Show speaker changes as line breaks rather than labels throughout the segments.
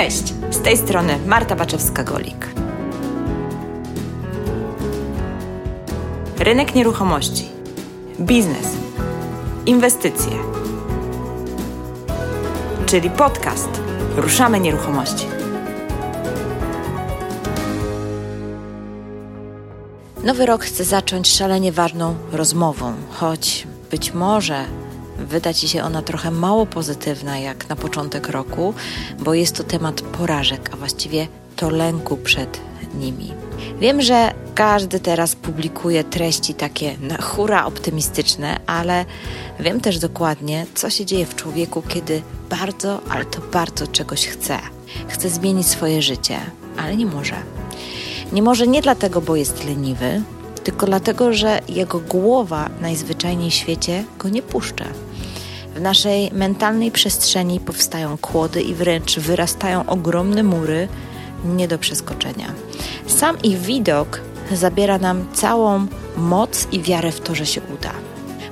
Cześć, z tej strony Marta Baczewska-Golik. Rynek nieruchomości, biznes, inwestycje, czyli podcast. Ruszamy Nieruchomości. Nowy rok chcę zacząć szalenie ważną rozmową, choć być może wyda Ci się ona trochę mało pozytywna jak na początek roku, bo jest to temat porażek, a właściwie to lęku przed nimi. Wiem, że każdy teraz publikuje treści takie na hura optymistyczne, ale wiem też dokładnie, co się dzieje w człowieku, kiedy bardzo, ale to bardzo czegoś chce. Chce zmienić swoje życie, ale nie może. Nie może nie dlatego, bo jest leniwy, tylko dlatego, że jego głowa najzwyczajniej w świecie go nie puszcza. W naszej mentalnej przestrzeni powstają kłody i wręcz wyrastają ogromne mury nie do przeskoczenia. Sam ich widok zabiera nam całą moc i wiarę w to, że się uda.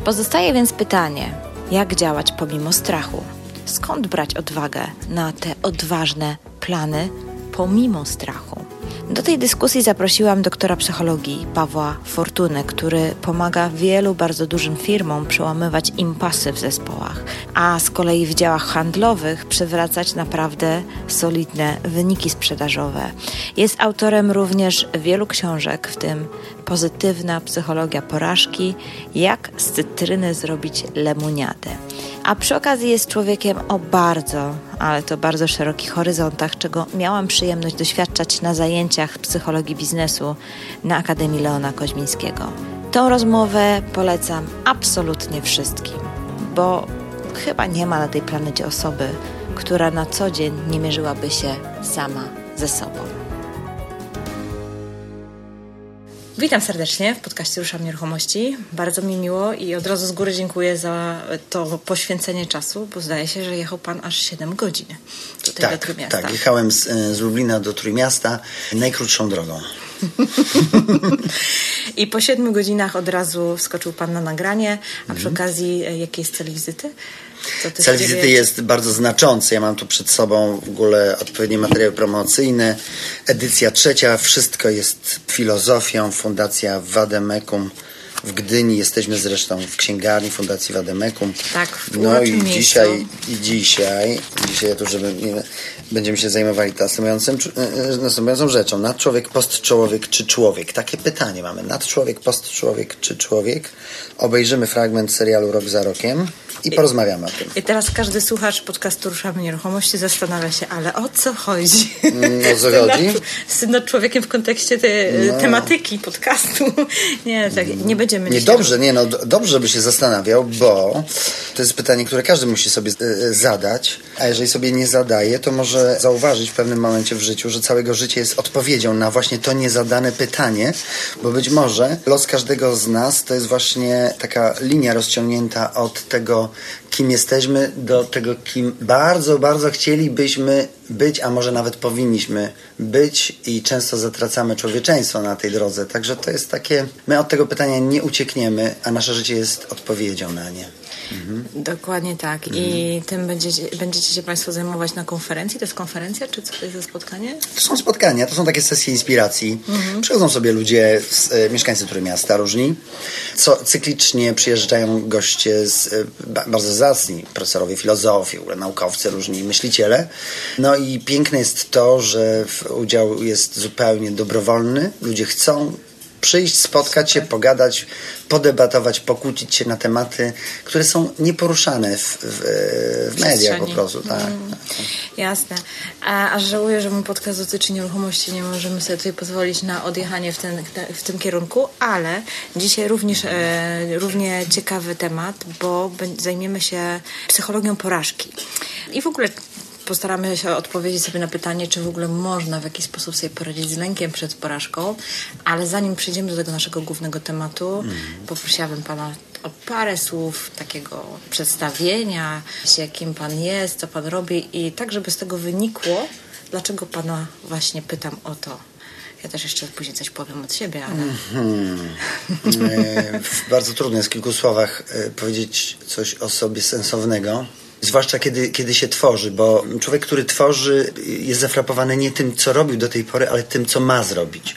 Pozostaje więc pytanie, jak działać pomimo strachu? Skąd brać odwagę na te odważne plany pomimo strachu? Do tej dyskusji zaprosiłam doktora psychologii Pawła Fortunę, który pomaga wielu bardzo dużym firmom przełamywać impasy w zespołach, a z kolei w działach handlowych przywracać naprawdę solidne wyniki sprzedażowe. Jest autorem również wielu książek, w tym Pozytywna psychologia porażki, jak z cytryny zrobić lemoniadę. A przy okazji jest człowiekiem o bardzo, ale to bardzo szerokich horyzontach, czego miałam przyjemność doświadczać na zajęciach psychologii biznesu na Akademii Leona Koźmińskiego. Tą rozmowę polecam absolutnie wszystkim, bo chyba nie ma na tej planecie osoby, która na co dzień nie mierzyłaby się sama ze sobą. Witam serdecznie w podcaście Ruszam Nieruchomości. Bardzo mi miło i od razu z góry dziękuję za to poświęcenie czasu, bo zdaje się, że jechał Pan aż 7 godzin tutaj
tak,
do Trójmiasta.
Tak, jechałem z, z Lublina do Trójmiasta najkrótszą drogą.
I po 7 godzinach od razu wskoczył Pan na nagranie, a przy okazji e, jaki jest cel wizyty?
Cel wizyty jest bardzo znaczący. Ja mam tu przed sobą w ogóle odpowiednie materiały promocyjne. Edycja trzecia. Wszystko jest filozofią. Fundacja Wademekum w Gdyni. Jesteśmy zresztą w księgarni Fundacji Wademekum.
Tak, w
No i
miejscu.
dzisiaj, i dzisiaj, dzisiaj tu, żeby będziemy się zajmowali następującym, e, następującą rzeczą. Nadczłowiek, postczłowiek czy człowiek? Takie pytanie mamy. Nadczłowiek, postczłowiek czy człowiek? Obejrzymy fragment serialu Rok za rokiem i porozmawiamy o tym.
I teraz każdy słuchacz podcastu Ruszamy Nieruchomości zastanawia się, ale o co chodzi?
Mm, o co chodzi?
Z nad człowiekiem w kontekście tej
No.
tematyki podcastu. Nie, tak, nie będziemy
Nie, dobrze, nie, no dobrze, żeby się zastanawiał, bo to jest pytanie, które każdy musi sobie e, e, zadać, a jeżeli sobie nie zadaje, to może zauważyć w pewnym momencie w życiu, że całego życie jest odpowiedzią na właśnie to niezadane pytanie, bo być może los każdego z nas to jest właśnie taka linia rozciągnięta od tego, kim jesteśmy, do tego, kim bardzo, bardzo chcielibyśmy być, a może nawet powinniśmy być i często zatracamy człowieczeństwo na tej drodze. Także to jest takie, my od tego pytania nie uciekniemy, a nasze życie jest odpowiedzią na nie.
Dokładnie tak.
Mhm.
I tym będziecie, będziecie się Państwo zajmować na konferencji. To jest konferencja, czy co to jest za spotkanie?
To są spotkania, to są takie sesje inspiracji. Przychodzą sobie ludzie, z, e, mieszkańcy Trójmiasta różni. Co, cyklicznie przyjeżdżają goście z, e, ba, bardzo zacni, profesorowie filozofii, naukowcy, różni myśliciele. No i piękne jest to, że udział jest zupełnie dobrowolny. Ludzie chcą przyjść, spotkać się, pogadać, podebatować, pokłócić się na tematy, które są nieporuszane w, w, w mediach po prostu. Tak.
Mm, jasne. A, aż żałuję, że mój podcast dotyczy nieruchomości. Nie możemy sobie tutaj pozwolić na odjechanie w, ten, w tym kierunku, ale dzisiaj również e, równie ciekawy temat, bo zajmiemy się psychologią porażki. I w ogóle postaramy się odpowiedzieć sobie na pytanie, czy w ogóle można w jakiś sposób sobie poradzić z lękiem przed porażką, ale zanim przejdziemy do tego naszego głównego tematu, poprosiłabym Pana o parę słów takiego przedstawienia, się, kim Pan jest, co Pan robi i tak, żeby z tego wynikło, dlaczego Pana właśnie pytam o to. Ja też jeszcze później coś powiem od siebie, ale...
E, w- bardzo trudno jest w kilku słowach e, powiedzieć coś o sobie sensownego. Zwłaszcza kiedy, kiedy się tworzy, bo człowiek, który tworzy, jest zafrapowany nie tym, co robił do tej pory, ale tym, co ma zrobić.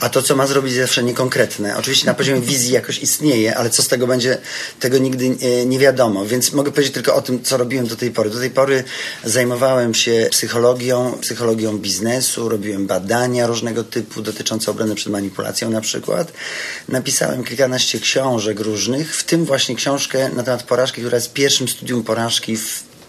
A to, co ma zrobić, jest zawsze niekonkretne. Oczywiście na poziomie wizji jakoś istnieje, ale co z tego będzie, tego nigdy nie, nie wiadomo. Więc mogę powiedzieć tylko o tym, co robiłem do tej pory. Do tej pory zajmowałem się psychologią, psychologią biznesu, robiłem badania różnego typu dotyczące obrony przed manipulacją na przykład. Napisałem kilkanaście książek różnych, w tym właśnie książkę na temat porażki, która jest pierwszym studium porażki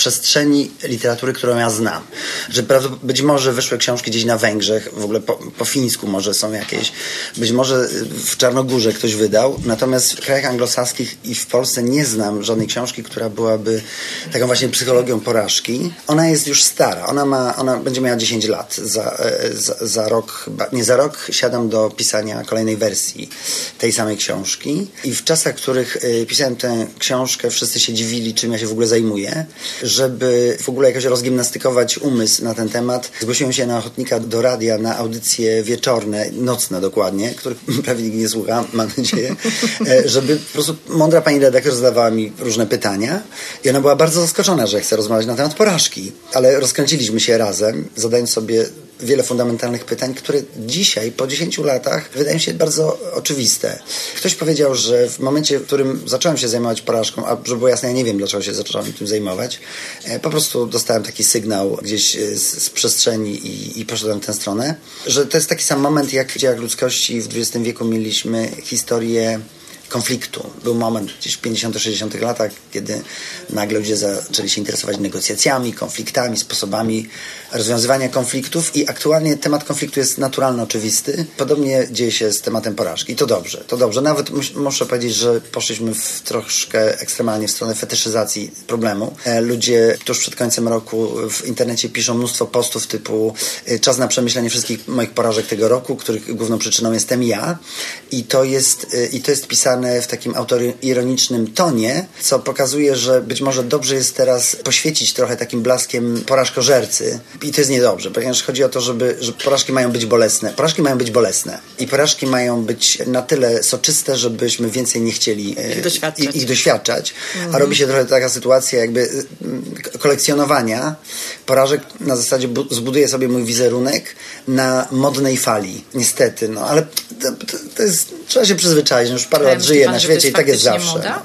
przestrzeni literatury, którą ja znam. Że być może wyszły książki gdzieś na Węgrzech, w ogóle po, po, fińsku może są jakieś, być może w Czarnogórze ktoś wydał, natomiast w krajach anglosaskich i w Polsce nie znam żadnej książki, która byłaby taką właśnie psychologią porażki. Ona jest już stara, ona, ma, ona będzie miała 10 lat. Za, e, za, za rok, nie za rok, siadam do pisania kolejnej wersji tej samej książki i w czasach, w których e, pisałem tę książkę, wszyscy się dziwili, czym ja się w ogóle zajmuję żeby w ogóle jakoś rozgimnastykować umysł na ten temat, zgłosiłem się na ochotnika do radia na audycje wieczorne, nocne dokładnie, których prawie nikt nie słucha, mam nadzieję, e, żeby po prostu mądra pani redaktor zadawała mi różne pytania i ona była bardzo zaskoczona, że chcę rozmawiać na temat porażki, ale rozkręciliśmy się razem, zadając sobie wiele fundamentalnych pytań, które dzisiaj, po 10 latach, wydają się bardzo oczywiste. Ktoś powiedział, że w momencie, w którym zacząłem się zajmować porażką, a żeby było jasne, ja nie wiem, dlaczego się zacząłem tym zajmować, e, po prostu dostałem taki sygnał gdzieś e, z, z przestrzeni i, i poszedłem w tę stronę, że to jest taki sam moment, jak w dziejach ludzkości w XX wieku mieliśmy historię konfliktu. Był moment gdzieś w 50-60 latach, kiedy nagle ludzie zaczęli się interesować negocjacjami, konfliktami, sposobami rozwiązywania konfliktów i aktualnie temat konfliktu jest naturalny, oczywisty. Podobnie dzieje się z tematem porażki. To dobrze, to dobrze. Nawet muszę powiedzieć, że poszliśmy w troszkę ekstremalnie w stronę fetyszyzacji problemu. E, ludzie tuż przed końcem roku w internecie piszą mnóstwo postów typu e, czas na przemyślenie wszystkich moich porażek tego roku, których główną przyczyną jestem ja. I to jest, e, i to jest pisane w takim autoironicznym tonie, co pokazuje, że być może dobrze jest teraz poświecić trochę takim blaskiem porażkożercy, i to jest niedobrze, ponieważ chodzi o to, żeby, że porażki mają być bolesne. Porażki mają być bolesne i porażki mają być na tyle soczyste, żebyśmy więcej nie chcieli
e, ich doświadczać.
Ich doświadczać. Mhm. A robi się trochę taka sytuacja jakby e, kolekcjonowania porażek na zasadzie zbuduję sobie mój wizerunek na modnej fali. Niestety, no ale to, to jest, trzeba się przyzwyczaić. No, już parę lat żyję na świecie i tak jest zawsze. Moda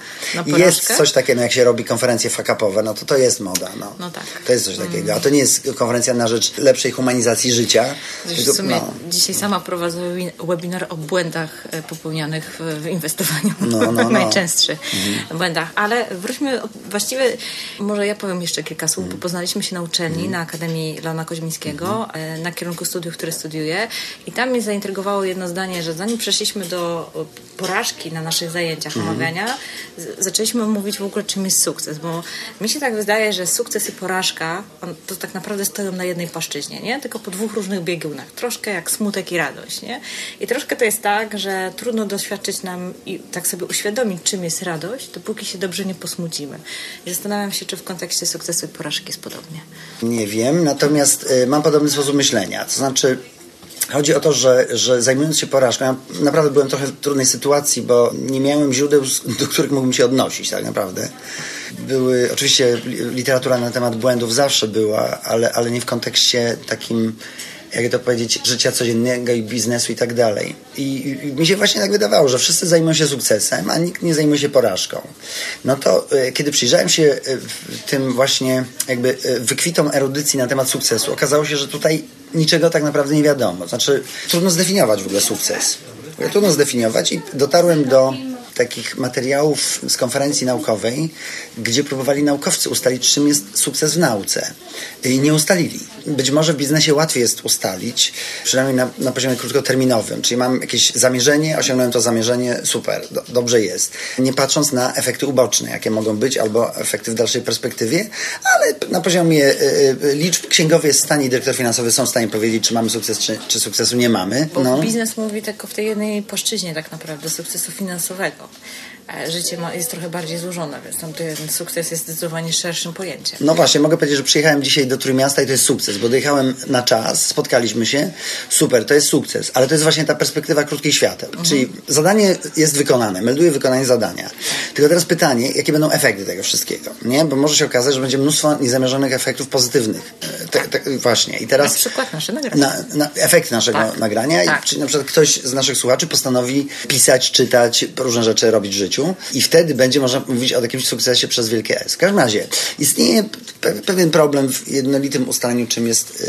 no. Jest coś takiego, no, jak się robi konferencje fakapowe, no to to jest moda. No. no tak. To jest coś takiego. A to nie jest konferencja na rzecz lepszej humanizacji życia.
w sumie no. dzisiaj sama prowadzę webinar o błędach e, popełnianych w inwestowaniu. No, no, no. Najczęstszych mhm. błędach. Ale wróćmy, właściwie może ja powiem jeszcze kilka słów, mhm. bo poznaliśmy się na uczelni, mhm. na Akademii Leona Koźmińskiego, mhm. na kierunku studiów, które studiuję i tam mnie zaintrygowało jedno zdanie, że zanim przeszliśmy do porażki na naszych zajęciach mhm. omawiania, zaczęliśmy mówić w ogóle czym jest sukces, bo mi się tak wydaje, że sukces i porażka to tak naprawdę stoją na jednej płaszczyźnie, nie? Tylko po dwóch różnych biegunach. Troszkę jak smutek i radość, nie? I troszkę to jest tak, że trudno doświadczyć nam i tak sobie uświadomić, czym jest radość, dopóki się dobrze nie posmucimy. I zastanawiam się, czy w kontekście sukcesu i porażki jest podobnie.
Nie wiem, natomiast y, mam podobny sposób myślenia. To znaczy, Chodzi o to, że, że zajmując się porażką, ja naprawdę byłem trochę w trudnej sytuacji, bo nie miałem źródeł, do których mógłbym się odnosić tak naprawdę. Były, oczywiście literatura na temat błędów zawsze była, ale, ale nie w kontekście takim jak to powiedzieć, życia codziennego i biznesu i tak dalej. I, mi się właśnie tak wydawało, że wszyscy zajmują się sukcesem, a nikt nie zajmuje się porażką. No to y, kiedy przyjrzałem się y, tym właśnie jakby y, wykwitom erudycji na temat sukcesu, okazało się, że tutaj niczego tak naprawdę nie wiadomo. Znaczy, trudno zdefiniować w ogóle sukces. Trudno zdefiniować i dotarłem do takich materiałów z konferencji naukowej, gdzie próbowali naukowcy ustalić, czym jest sukces w nauce. I nie ustalili. Być może w biznesie łatwiej jest ustalić, przynajmniej na, na poziomie krótkoterminowym. Czyli mam jakieś zamierzenie, osiągnąłem to zamierzenie, super, do, dobrze jest. Nie patrząc na efekty uboczne, jakie mogą być, albo efekty w dalszej perspektywie, ale na poziomie y, y, liczb księgowy jest w stanie dyrektor finansowy są w stanie powiedzieć, czy mamy sukces, czy, czy sukcesu nie mamy.
Bo no. biznes mówi tylko w tej jednej płaszczyźnie tak naprawdę, sukcesu finansowego. E, życie ma, jest trochę bardziej złożone, więc tam ten sukces jest zdecydowanie szerszym pojęciem.
No właśnie, mogę powiedzieć, że przyjechałem dzisiaj do Trójmiasta i to jest sukces, bo dojechałem na czas, spotkaliśmy się, super, to jest sukces, ale to jest właśnie ta perspektywa krótkiej świateł, mhm. czyli zadanie jest wykonane, melduję wykonanie zadania. Tylko teraz pytanie, jakie będą efekty tego wszystkiego, nie? Bo może się okazać, że będzie mnóstwo niezamierzonych efektów pozytywnych. E, te, te, właśnie. I teraz...
Na przykład nasze nagranie. Na,
na efekty naszego tak. nagrania. Tak. I, czyli na przykład ktoś z naszych słuchaczy postanowi pisać, czytać, różne rzeczy robić w życiu i wtedy będzie można mówić o jakimś sukcesie przez wielkie S. W każdym razie istnieje pewien problem w jednolitym ustaleniu, czym jest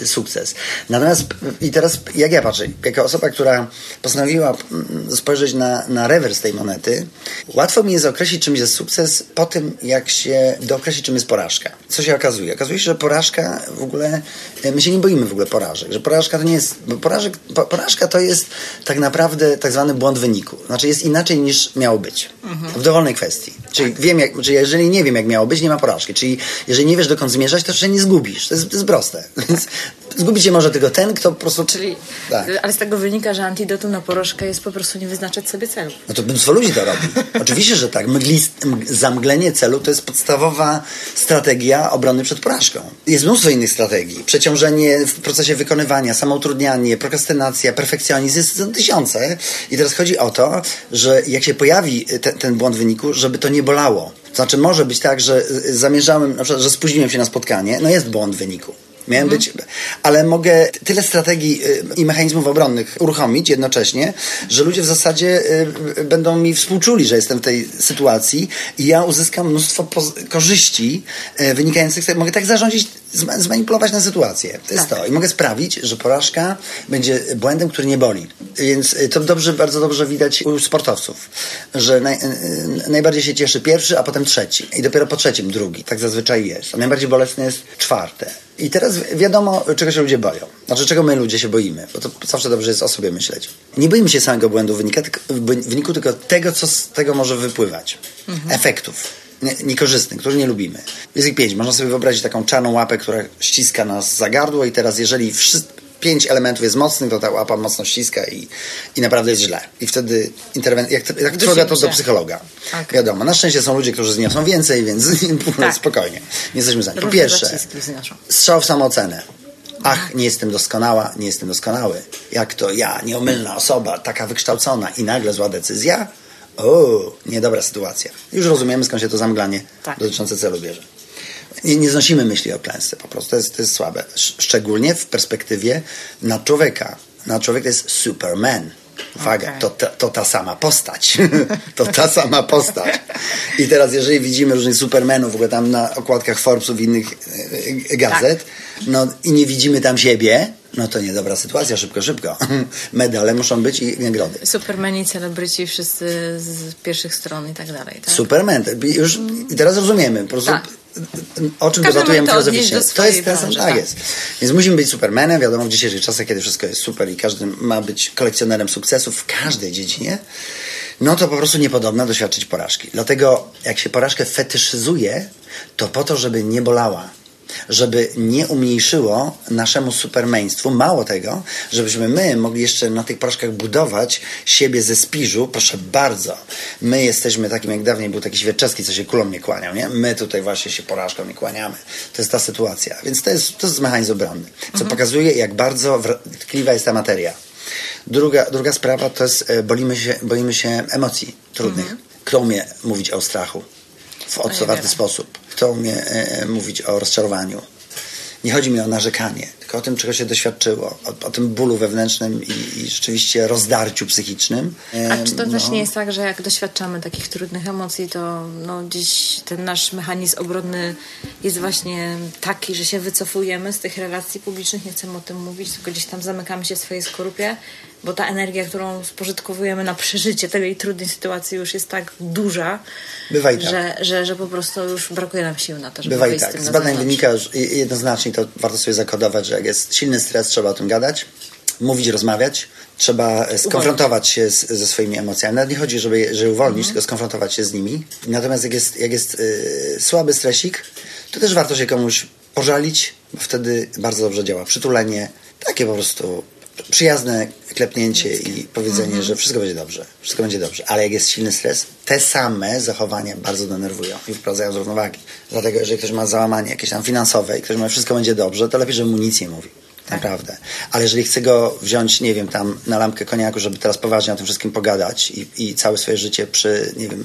yy, sukces. Natomiast i teraz jak ja patrzę, jako osoba, która postanowiła mm, spojrzeć na, na rewers tej monety, łatwo mi jest określić, czym jest sukces po tym, jak się dookreślić, czym jest porażka. Co się okazuje? Okazuje się, że porażka w ogóle, y, my się nie boimy w ogóle porażek, że porażka to nie jest, porażek, porażka to jest tak naprawdę tak zwany błąd wyniku. Znaczy jest inaczej niż miało być. Mhm. W dowolnej kwestii. Czyli tak. wiem, jak, czyli jeżeli nie wiem, jak miało być, nie ma porażki. Czyli jeżeli nie wiesz, dokąd zmierzać, to się nie zgubisz. To jest, to jest proste. Więc zgubić się może tylko ten, kto po prostu...
Czyli, tak. ale z tego wynika, że antidotum na porażkę jest po prostu nie wyznaczać sobie celu.
No to mnóstwo ludzi to robi. Oczywiście, że tak. Mglist, zamglenie celu to jest podstawowa strategia obrony przed porażką. Jest mnóstwo innych strategii. Przeciążenie w procesie wykonywania, samoutrudnianie, prokrastynacja, perfekcjonizm, jest tysiące. I teraz chodzi o to, że jak się pojawi te, ten błąd wyniku, żeby to nie bolało. To znaczy może być tak, że zamierzałem, na przykład, że spóźniłem się na spotkanie, no jest błąd wyniku. Miałem mhm. być, ale mogę tyle strategii y, i mechanizmów obronnych uruchomić jednocześnie, że ludzie w zasadzie y, będą mi współczuli, że jestem w tej sytuacji i ja uzyskam mnóstwo korzyści y, wynikających z tego. Mogę tak zarządzić, zmanipulować na sytuację. To jest tak. to. I mogę sprawić, że porażka będzie błędem, który nie boli. Więc to dobrze, bardzo dobrze widać u sportowców, że naj, najbardziej się cieszy pierwszy, a potem trzeci. I dopiero po trzecim drugi. Tak zazwyczaj jest. A najbardziej bolesne jest czwarte. I teraz wiadomo, czego się ludzie boją. Znaczy, czego my ludzie się boimy, bo to zawsze dobrze jest o sobie myśleć. Nie boimy się samego błędu wynika, tylko, wyniku, tylko tego, co z tego może wypływać. Mhm. Efektów niekorzystnych, których nie lubimy. Jest ich pięć. Można sobie wyobrazić taką czarną łapę, która ściska nas za gardło i teraz jeżeli wszyscy, pięć elementów jest mocnych, to ta łapa mocno ściska i, i naprawdę jest źle. I wtedy interwencja, jak, jak trwoga, to do psychologa. Tak. Wiadomo, na szczęście są ludzie, którzy zniosą więcej, więc tak. spokojnie. Nie jesteśmy za Po pierwsze, strzał w samoocenę. Ach, nie jestem doskonała, nie jestem doskonały. Jak to ja, nieomylna osoba, taka wykształcona i nagle zła decyzja? O, niedobra sytuacja. Już rozumiemy, skąd się to zamglanie tak. dotyczące celu bierze nie, nie znosimy myśli o klęsce po prostu. To jest, to jest słabe. Szczególnie w perspektywie na człowieka. Na człowiek to jest Superman. Uwaga, okay. to, to, to, ta sama postać. to ta sama postać. I teraz, jeżeli widzimy różnych Supermanów w ogóle tam na okładkach Forbesów i innych e, e, gazet, tak. no i nie widzimy tam siebie, no to niedobra sytuacja, szybko, szybko. Medale muszą być i nagrody.
Supermeni, celebryci, wszyscy z pierwszych stron i tak dalej. Tak?
Superman. Już, I teraz rozumiemy. Po prostu tak o czym debatujemy filozoficznie. To jest ten sam, tak, tak jest. Więc musimy być supermenem, wiadomo, w dzisiejszych czasach, kiedy wszystko jest super i każdy ma być kolekcjonerem sukcesów w każdej dziedzinie, no to po prostu niepodobna doświadczyć porażki. Dlatego jak się porażkę fetyszyzuje, to po to, żeby nie bolała żeby nie umniejszyło naszemu supermeństwu. Mało tego, żebyśmy my mogli jeszcze na tych proszkach budować siebie ze spiżu. Proszę bardzo, my jesteśmy takim, jak dawniej był taki Świerczewski, co się kulą nie kłaniał, nie? My tutaj właśnie się porażką nie kłaniamy. To jest ta sytuacja. Więc to jest, to jest mechanizm obronny, co mhm. pokazuje, jak bardzo tkliwa jest ta materia. Druga, druga sprawa to jest, e, boimy się, boimy się emocji trudnych. Mhm. Kto umie mówić o strachu w otwarty sposób? Kto umie e, mówić o rozczarowaniu. Nie chodzi mi o narzekanie, tylko o tym, czego się doświadczyło, o, o tym bólu wewnętrznym i, i, rzeczywiście rozdarciu psychicznym.
A czy to no. też nie jest tak, że jak doświadczamy takich trudnych emocji, to no, gdzieś ten nasz mechanizm obronny jest właśnie taki, że się wycofujemy z tych relacji publicznych, nie chcemy o tym mówić, tylko gdzieś tam zamykamy się w swojej skorupie bo ta energia, którą spożytkowujemy na przeżycie tej trudnej sytuacji już jest tak duża, tak. że, że, że po prostu już brakuje nam sił na to, żeby
Bywa i tak. Z, z badań wynika że jednoznacznie, to warto sobie zakodować, że jak jest silny stres, trzeba o tym gadać, mówić, rozmawiać, trzeba skonfrontować się z, ze swoimi emocjami. Nawet nie chodzi, żeby, żeby uwolnić, mhm. tylko skonfrontować się z nimi. Natomiast jak jest, jak jest yy, słaby stresik, to też warto się komuś pożalić, bo wtedy bardzo dobrze działa przytulenie, takie po prostu przyjazne klepnięcie i powiedzenie,
Mhm.
że wszystko będzie dobrze, wszystko będzie dobrze. Ale jak jest silny stres, te same zachowania bardzo denerwują i wprowadzają z równowagi. Dlatego, jeżeli ktoś ma załamanie jakieś tam finansowe i ktoś mówi, wszystko będzie dobrze, to lepiej, żeby mu nic nie mówi.
Tak.
Naprawdę. Ale jeżeli chce go wziąć, nie wiem, tam na lampkę koniaku, żeby teraz poważnie o tym wszystkim pogadać i, i całe swoje życie przy, nie wiem,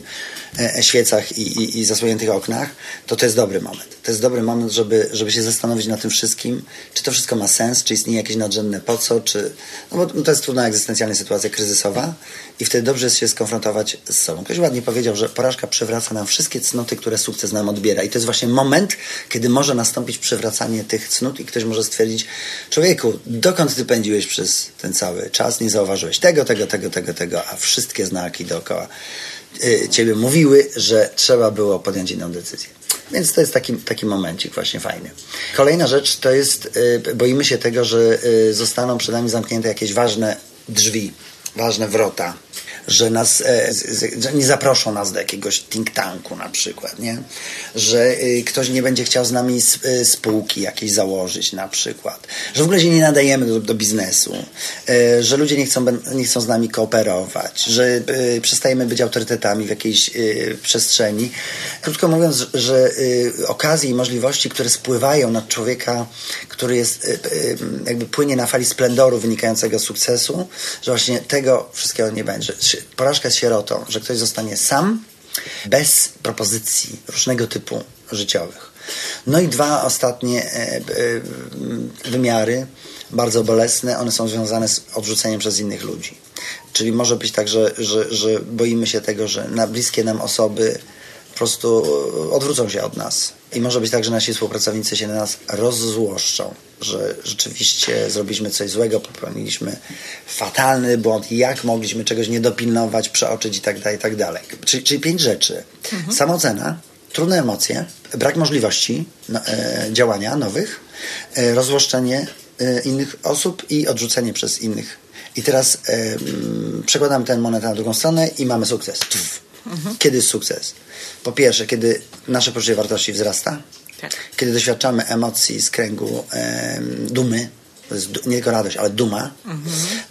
świecach i, i, i zasłoniętych oknach, to to jest dobry moment. To jest dobry moment, żeby, żeby się zastanowić nad tym wszystkim, czy to wszystko ma sens, czy istnieje jakieś nadrzędne po co, czy... No bo to jest trudna egzystencjalna sytuacja kryzysowa i wtedy dobrze jest się skonfrontować z sobą. Ktoś ładnie powiedział, że porażka przywraca nam wszystkie cnoty, które sukces nam odbiera. I to jest właśnie moment, kiedy może nastąpić przywracanie tych cnót i ktoś może stwierdzić, człowieku, dokąd ty pędziłeś przez ten cały czas, nie zauważyłeś tego, tego, tego, tego, tego, a wszystkie znaki dookoła ciebie mówiły, że trzeba było podjąć inną decyzję. Więc to jest taki, taki momencik właśnie fajny. Kolejna rzecz to jest, y, boimy się tego, że y, zostaną przed nami zamknięte jakieś ważne drzwi, ważne wrota, że nas e, że nie zaproszą nas do jakiegoś think tanku na przykład, nie? Że y, ktoś nie będzie chciał z nami y, spółki jakieś założyć na przykład, że w ogóle się nie nadajemy do, do biznesu, że ludzie nie chcą, nie chcą z nami kooperować, że przestajemy być autorytetami w jakiejś przestrzeni. Krótko mówiąc, że okazje i możliwości, które spływają na człowieka, który jest jakby płynie na fali splendoru wynikającego z sukcesu, że właśnie tego wszystkiego nie będzie. Porażka jest sierotą, że ktoś zostanie sam, bez propozycji różnego typu życiowych. No i dwa ostatnie e, e, wymiary, bardzo bolesne, one są związane z odrzuceniem przez innych ludzi. Czyli może być tak, że, że, że boimy się tego, że na bliskie nam osoby po prostu odwrócą się od nas. I może być tak, że nasi współpracownicy się na nas rozzłoszczą, że rzeczywiście zrobiliśmy coś złego, popełniliśmy fatalny błąd, jak mogliśmy czegoś nie dopilnować, przeoczyć i tak dalej, i tak dalej. Czyli, czyli pięć rzeczy. Samoocena, trudne emocje, brak możliwości no, e, działania nowych, e, rozłoszczenie e, innych osób i odrzucenie przez innych. I teraz e, przekładamy ten monet na drugą stronę i mamy sukces. Tf. Kiedy jest sukces? Po pierwsze, kiedy nasze poczucie wartości wzrasta,
Tak.
kiedy doświadczamy emocji z kręgu em, dumy, to jest du- nie tylko radość, ale duma.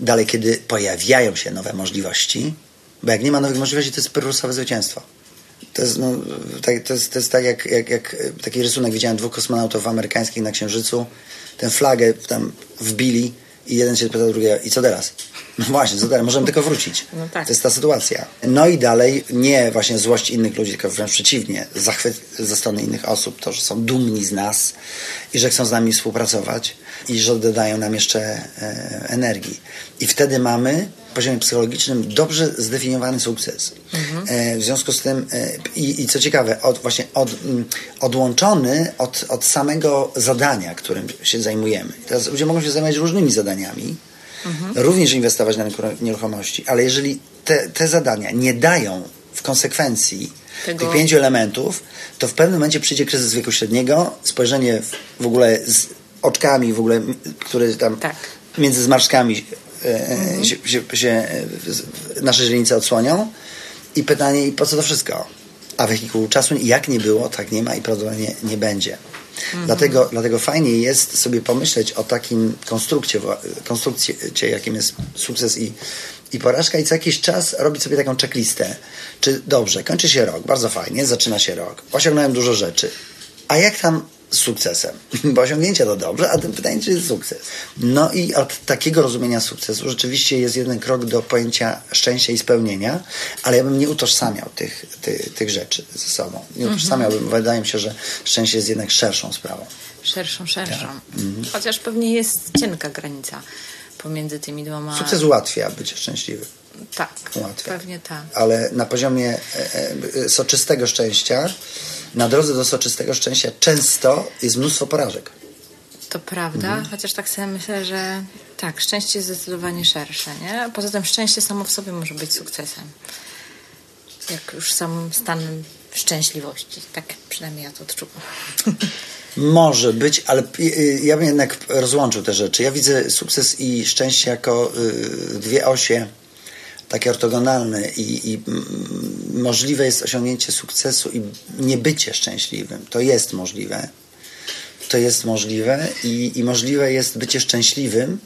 Dalej, kiedy pojawiają się nowe możliwości, bo jak nie ma nowych możliwości, to jest pyrrusowe zwycięstwo. To jest, no, tak, to jest, to jest tak, jak, jak, jak e, taki rysunek widziałem dwóch kosmonautów amerykańskich na Księżycu. Tę flagę tam wbili i jeden się pyta drugiego, i co teraz? No właśnie, co teraz? Możemy tylko wrócić.
No tak.
To jest ta sytuacja. No i dalej nie właśnie złość innych ludzi, tylko wręcz przeciwnie, zachwyt ze strony innych osób, to, że są dumni z nas i że chcą z nami współpracować i że dodają nam jeszcze e, energii. I wtedy mamy poziomie psychologicznym dobrze zdefiniowany sukces. E, w związku z tym e, i, i co ciekawe, od, właśnie od, mm, odłączony od, od samego zadania, którym się zajmujemy. Teraz ludzie mogą się zajmować różnymi zadaniami, również inwestować na rynku nieruchomości, ale jeżeli te, te zadania nie dają w konsekwencji
Tego-
tych pięciu elementów, to w pewnym momencie przyjdzie kryzys wieku średniego, spojrzenie w, w ogóle z oczkami, w ogóle, które tam
Tak.
między zmarszczkami e, się, się, się e, nasze źrenice odsłonią i pytanie, i po co to wszystko? A wehikułu czasu jak nie było, tak nie ma i prawdopodobnie nie będzie. Dlatego, dlatego fajnie jest sobie pomyśleć o takim konstrukcie, konstrukcie, jakim jest sukces i, i porażka i co jakiś czas robić sobie taką checklistę. Czy dobrze, kończy się rok, bardzo fajnie, zaczyna się rok, osiągnąłem dużo rzeczy. A jak tam sukcesem? Bo osiągnięcie to dobrze, a tym pytanie, czy jest sukces. No i od takiego rozumienia sukcesu rzeczywiście jest jeden krok do pojęcia szczęścia i spełnienia, ale ja bym nie utożsamiał tych, tych, tych rzeczy ze sobą. Nie utożsamiałbym, wydaje mi się, że szczęście jest jednak szerszą sprawą.
Szerszą, szerszą.
Mhm.
Chociaż pewnie jest cienka granica pomiędzy tymi dwoma.
Sukces ułatwia bycie szczęśliwym.
Tak,
ułatwia.
pewnie tak.
ale na poziomie e, e, soczystego szczęścia, na drodze do soczystego szczęścia często jest mnóstwo porażek.
To prawda,
Mhm.
chociaż tak sobie myślę, że tak, szczęście jest zdecydowanie szersze, nie? Poza tym szczęście samo w sobie może być sukcesem. Jak już sam stan szczęśliwości. Tak przynajmniej ja to odczuwam.
Może być, ale y, y, ja bym jednak rozłączył te rzeczy. Ja widzę sukces i szczęście jako y, dwie osie takie ortogonalne i, i możliwe jest osiągnięcie sukcesu i nie bycie szczęśliwym. To jest możliwe. To jest możliwe i, i możliwe jest bycie szczęśliwym,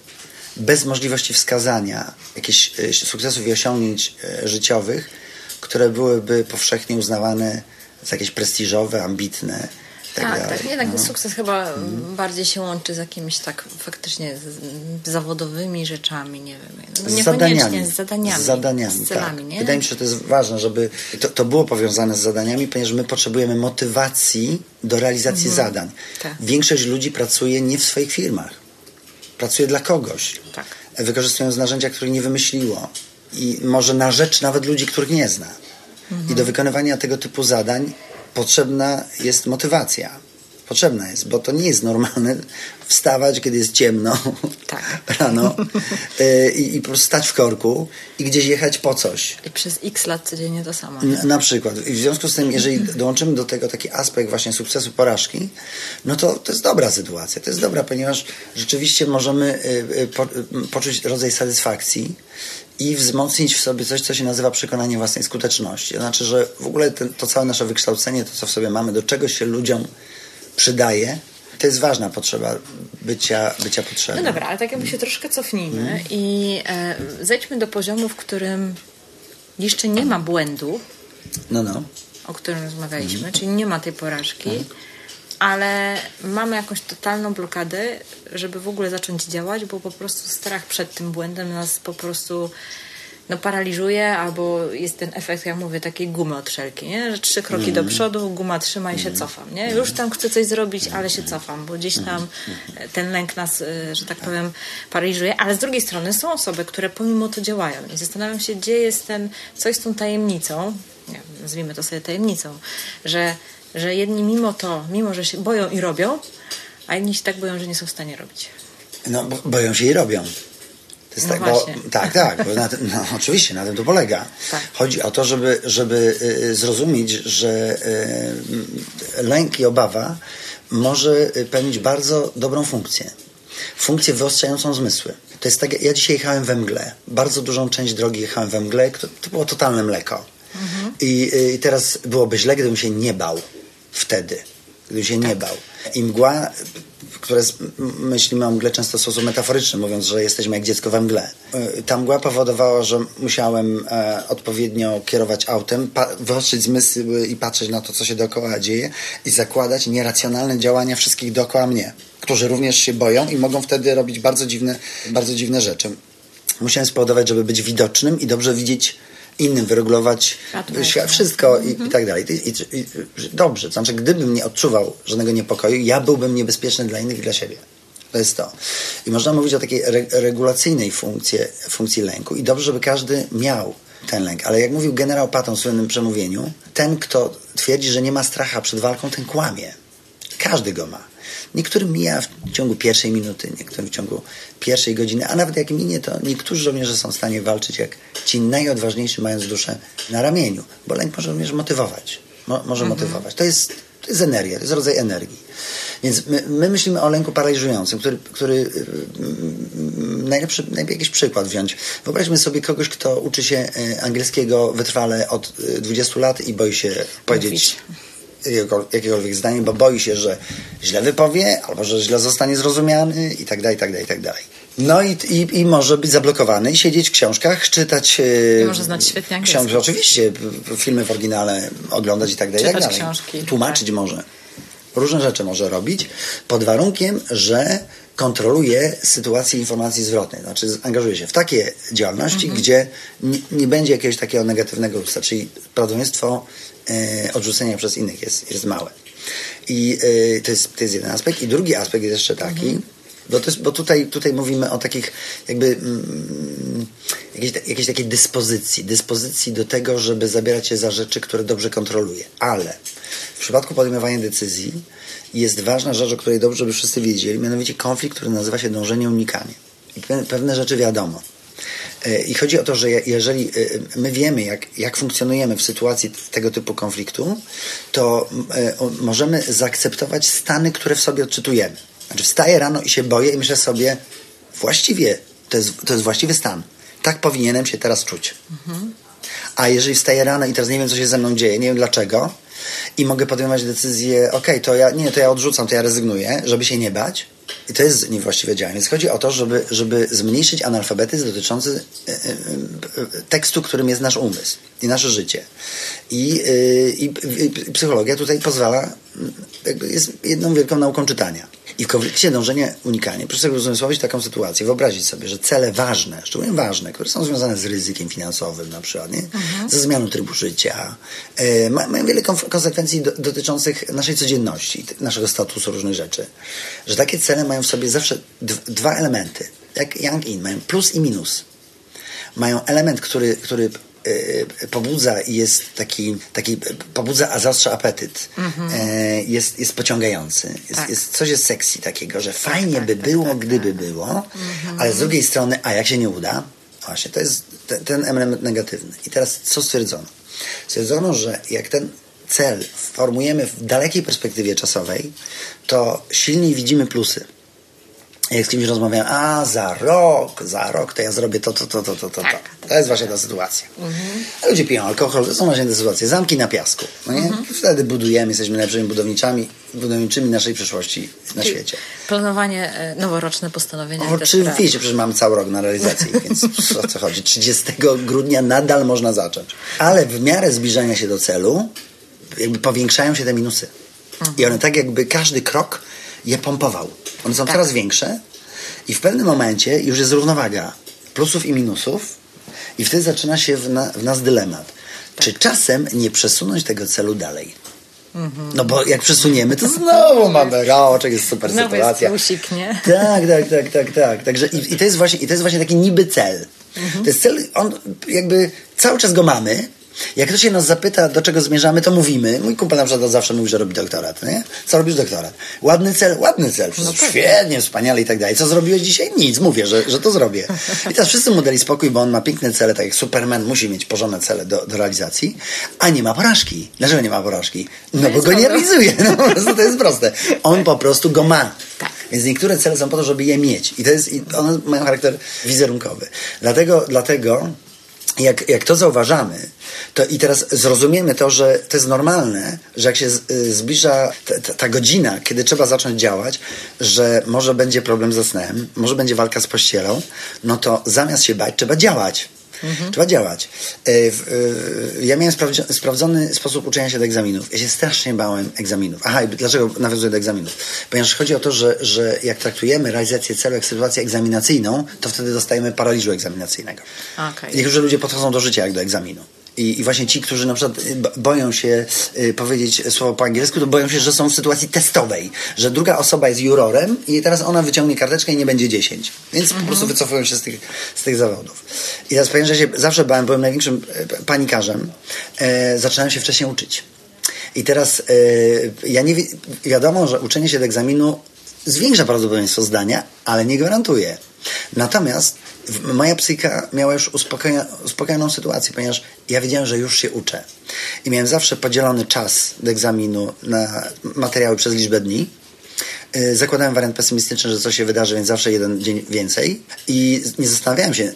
bez możliwości wskazania jakichś e, sukcesów i osiągnięć e, życiowych, które byłyby powszechnie uznawane za jakieś prestiżowe, ambitne.
Tak, tak, tak. Jednak no. sukces chyba hmm. bardziej się łączy z jakimiś tak faktycznie z, zawodowymi rzeczami, nie wiem. No, z zadaniami. Z zadaniami.
Z zadaniami, z celami, tak. nie? Wydaje mi się, że to jest ważne, żeby to, to było powiązane z zadaniami, ponieważ my potrzebujemy motywacji do realizacji mhm. zadań. Tak. Większość ludzi pracuje nie w swoich firmach. Pracuje dla kogoś. Tak. Wykorzystując narzędzia, których nie wymyśliło. I może na rzecz nawet ludzi, których nie zna. Mhm. I do wykonywania tego typu zadań potrzebna jest motywacja. Potrzebna jest, bo to nie jest normalne wstawać, kiedy jest ciemno tak. rano y, i, i po prostu stać w korku i gdzieś jechać po coś.
I przez x lat codziennie to samo.
Na, na przykład. I w związku z tym, jeżeli dołączymy do tego taki aspekt właśnie sukcesu porażki, no to to jest dobra sytuacja. To jest dobra, ponieważ rzeczywiście możemy y, y, po, poczuć rodzaj satysfakcji i wzmocnić w sobie coś, co się nazywa przekonanie własnej skuteczności. To znaczy, że w ogóle ten, to całe nasze wykształcenie, to co w sobie mamy, do czego się ludziom przydaje, to jest ważna potrzeba bycia, bycia.
No dobra, ale tak jakby się troszkę cofnijmy mm. i e, zejdźmy do poziomu, w którym jeszcze nie ma błędu,
no, no.
o którym rozmawialiśmy, mm. czyli nie ma tej porażki. Mm ale mamy jakąś totalną blokadę, żeby w ogóle zacząć działać, bo po prostu strach przed tym błędem nas po prostu no, paraliżuje, albo jest ten efekt, jak mówię, takiej gumy od szelki, nie? że trzy kroki mm. do przodu, guma trzyma i się mm. cofam. Nie? Już tam chcę coś zrobić, ale się cofam, bo gdzieś tam ten lęk nas, y, że tak powiem, paraliżuje, ale z drugiej strony są osoby, które pomimo to działają i zastanawiam się, gdzie jest ten, co jest tą tajemnicą, nie, nazwijmy to sobie tajemnicą, że że jedni mimo to, mimo że się boją i robią, a inni się tak boją, że nie są w stanie robić.
No, bo, boją się i robią. To jest no tak, bo, tak, tak, bo na, no, oczywiście na tym to polega. Tak. Chodzi o to, żeby, żeby y, zrozumieć, że y, lęk i obawa może pełnić bardzo dobrą funkcję. Funkcję wyostrzającą zmysły. To jest tak, ja dzisiaj jechałem we mgle. Bardzo dużą część drogi jechałem we mgle. To, to było totalne mleko. Mhm. I, y, I teraz byłoby źle, gdybym się nie bał wtedy, gdy się tak. nie bał. I mgła, które myślimy o mgle często w sposób metaforyczny, mówiąc, że jesteśmy jak dziecko we mgle. E, ta mgła powodowała, że musiałem e, odpowiednio kierować autem, wyostrzyć zmysły i patrzeć na to, co się dookoła dzieje i zakładać nieracjonalne działania wszystkich dookoła mnie, którzy również się boją i mogą wtedy robić bardzo dziwne, bardzo dziwne rzeczy. Musiałem spowodować, żeby być widocznym i dobrze widzieć innym wyregulować świat, wszystko i, mhm. i, tak dalej. I, i, I, dobrze, to znaczy gdybym nie odczuwał żadnego niepokoju, ja byłbym niebezpieczny dla innych i dla siebie. To jest to. I można mówić o takiej re regulacyjnej funkcji, funkcji lęku i dobrze, żeby każdy miał ten lęk. Ale jak mówił generał Patton w słynnym przemówieniu, ten, kto twierdzi, że nie ma stracha przed walką, ten kłamie. Każdy go ma. Niektórym mija w ciągu pierwszej minuty, niektórym w ciągu pierwszej godziny, a nawet jak minie, to niektórzy żołnierze są w stanie walczyć jak ci najodważniejsi, mając duszę na ramieniu, bo lęk może również motywować. Mo może mhm. motywować. To jest, to jest energia, to jest rodzaj energii. Więc my, my myślimy o lęku paraliżującym, który, który yy, najlepszy, najlepiej jakiś przykład wziąć. Wyobraźmy sobie kogoś, kto uczy się y, angielskiego wytrwale od 20 y, lat i boi się powiedzieć jakiekolwiek zdanie, bo boi się, że źle wypowie, albo że źle zostanie zrozumiany i tak dalej, i tak dalej, i tak dalej. No i, i, i może być zablokowany i siedzieć w książkach, czytać
I może znać świetnie angielski.
Książki, oczywiście, filmy w oryginale oglądać i tak dalej. Czytać tak dalej. książki. Tłumaczyć tak. może. Różne rzeczy może robić, pod warunkiem, że kontroluje sytuację informacji zwrotnej. Znaczy angażuje się w takie działalności, mhm. gdzie nie, nie, będzie jakiegoś takiego negatywnego usta, czyli prawdopodobieństwo e, odrzucenia przez innych jest, jest małe. I e, to, jest, to jest jeden aspekt. I drugi aspekt jest jeszcze taki, mhm. bo, jest, bo tutaj, tutaj mówimy o takich jakby mm, jakiejś, jakiejś takiej dyspozycji, dyspozycji do tego, żeby zabierać się za rzeczy, które dobrze kontroluje. Ale w przypadku podejmowania decyzji jest ważna rzecz, o której dobrze by wszyscy wiedzieli, mianowicie konflikt, który nazywa się dążenie unikanie. I pewne rzeczy wiadomo. E, I chodzi o to, że jeżeli e, my wiemy, jak, jak funkcjonujemy w sytuacji tego typu konfliktu, to e, możemy zaakceptować stany, które w sobie odczytujemy. Znaczy, wstaję rano i się boję i myślę sobie, właściwie to jest, to jest właściwy stan. Tak powinienem się teraz czuć. Mhm. A jeżeli wstaję rano i teraz nie wiem, co się ze mną dzieje, nie wiem dlaczego, i mogę podejmować decyzję, ok, to ja nie, to ja odrzucam, to ja rezygnuję, żeby się nie bać, I to jest niewłaściwe działanie. Więc chodzi o to, żeby, żeby zmniejszyć analfabetyzm dotyczący e, e, tekstu, którym jest nasz umysł i nasze życie. I, e, i, psychologia tutaj pozwala, jest jedną wielką nauką czytania. I w konflikcie dążenia unikanie. Proszę sobie uzmysłowić taką sytuację, wyobrazić sobie, że cele ważne, szczególnie ważne, które są związane z ryzykiem finansowym na przykład, nie? Mhm. ze zmianą trybu życia, e, mają wiele konsekwencji do, dotyczących naszej codzienności, naszego statusu, różnych rzeczy. Że takie cele mają w sobie zawsze dwa elementy, jak Yang In, mają plus i minus. Mają element, który, który pobudza i jest taki, taki pobudza, a zaostrza apetyt. Mhm. E, jest, jest pociągający. Jest, tak. jest, coś jest sexy takiego, że fajnie tak, by tak, było, tak, gdyby tak. było, mhm. ale z drugiej strony, a jak się nie uda, właśnie, to jest ten, ten element negatywny. I teraz co stwierdzono? Stwierdzono, że jak ten cel formujemy w dalekiej perspektywie czasowej, to silniej widzimy plusy jak z kimś rozmawiam, a za rok, za rok to ja zrobię to, to, to, to, to, to. Tak. To jest właśnie ta sytuacja. Mhm. ludzie piją alkohol, to są właśnie te sytuacje. Zamki na piasku. No nie? Mhm. Wtedy budujemy, jesteśmy najlepszymi budowniczami, budowniczymi naszej przyszłości na świecie.
Planowanie, e, noworoczne postanowienia.
Oczywiście, przecież mamy cały rok na realizację, więc o co chodzi? 30 grudnia nadal można zacząć. Ale w miarę zbliżania się do celu, jakby powiększają się te minusy. Mhm. I one tak jakby każdy krok je pompował. One są tak. coraz większe i w pewnym momencie już jest równowaga plusów i minusów i wtedy zaczyna się w, na, w nas dylemat. Tak. Czy czasem nie przesunąć tego celu dalej? Mhm. No bo jak przesuniemy, to znowu mamy roczek, jest super znowu sytuacja.
Jest plusik, nie?
Tak, tak, tak, tak, tak. Także i, i, to jest właśnie, i to jest właśnie taki niby cel. Mhm. To jest cel, on jakby cały czas go mamy, jak ktoś się nas zapyta, do czego zmierzamy, to mówimy. Mój kumpel na przykład zawsze mówi, że robi doktorat. Nie? Co robisz doktorat? Ładny cel, ładny cel. No świetnie, wspaniale i tak dalej. Co zrobiłeś dzisiaj? Nic. Mówię, że, że to zrobię. I teraz wszyscy mu dali spokój, bo on ma piękne cele, tak jak Superman musi mieć porządne cele do, do realizacji, a nie ma porażki. Dlaczego nie ma porażki? No, bo go nie realizuje. No po prostu to jest proste. On po prostu go ma. Tak. Więc niektóre cele są po to, żeby je mieć. I to jest, i one mają charakter wizerunkowy. Dlatego, dlatego jak, jak to zauważamy, to i teraz zrozumiemy to, że to jest normalne, że jak się y, zbliża ta, ta, godzina, kiedy trzeba zacząć działać, że może będzie problem ze snem, może będzie walka z pościelą, no to zamiast się bać, trzeba działać. Mhm. Trzeba działać. E, e, ja miałem sprawdzony sposób uczenia się do egzaminów. Ja się strasznie bałem egzaminów. Aha, dlaczego nawiązuję do egzaminów? Ponieważ chodzi o to, że, że jak traktujemy realizację celu jak sytuację egzaminacyjną, to wtedy dostajemy paraliżu egzaminacyjnego. Okay. Niektórzy ludzie podchodzą do życia jak do egzaminu. I, I, właśnie ci, którzy na przykład y, boją się y, powiedzieć słowo po angielsku, to boją się, że są w sytuacji testowej, że druga osoba jest jurorem i teraz ona wyciągnie karteczkę i nie będzie 10. Więc mhm. po prostu wycofują się z tych, z tych zawodów. I teraz powiem, że się zawsze bałem, byłem największym e, panikarzem. E, zaczynałem się wcześniej uczyć. I teraz e, ja nie wi wiadomo, że uczenie się do egzaminu zwiększa prawdopodobieństwo zdania, ale nie gwarantuje. Natomiast moja psychika miała już uspokojoną sytuację, ponieważ ja wiedziałem, że już się uczę. I miałem zawsze podzielony czas do egzaminu na materiały przez liczbę dni. Y, zakładałem wariant pesymistyczny, że coś się wydarzy, więc zawsze jeden dzień więcej. I nie zastanawiałem się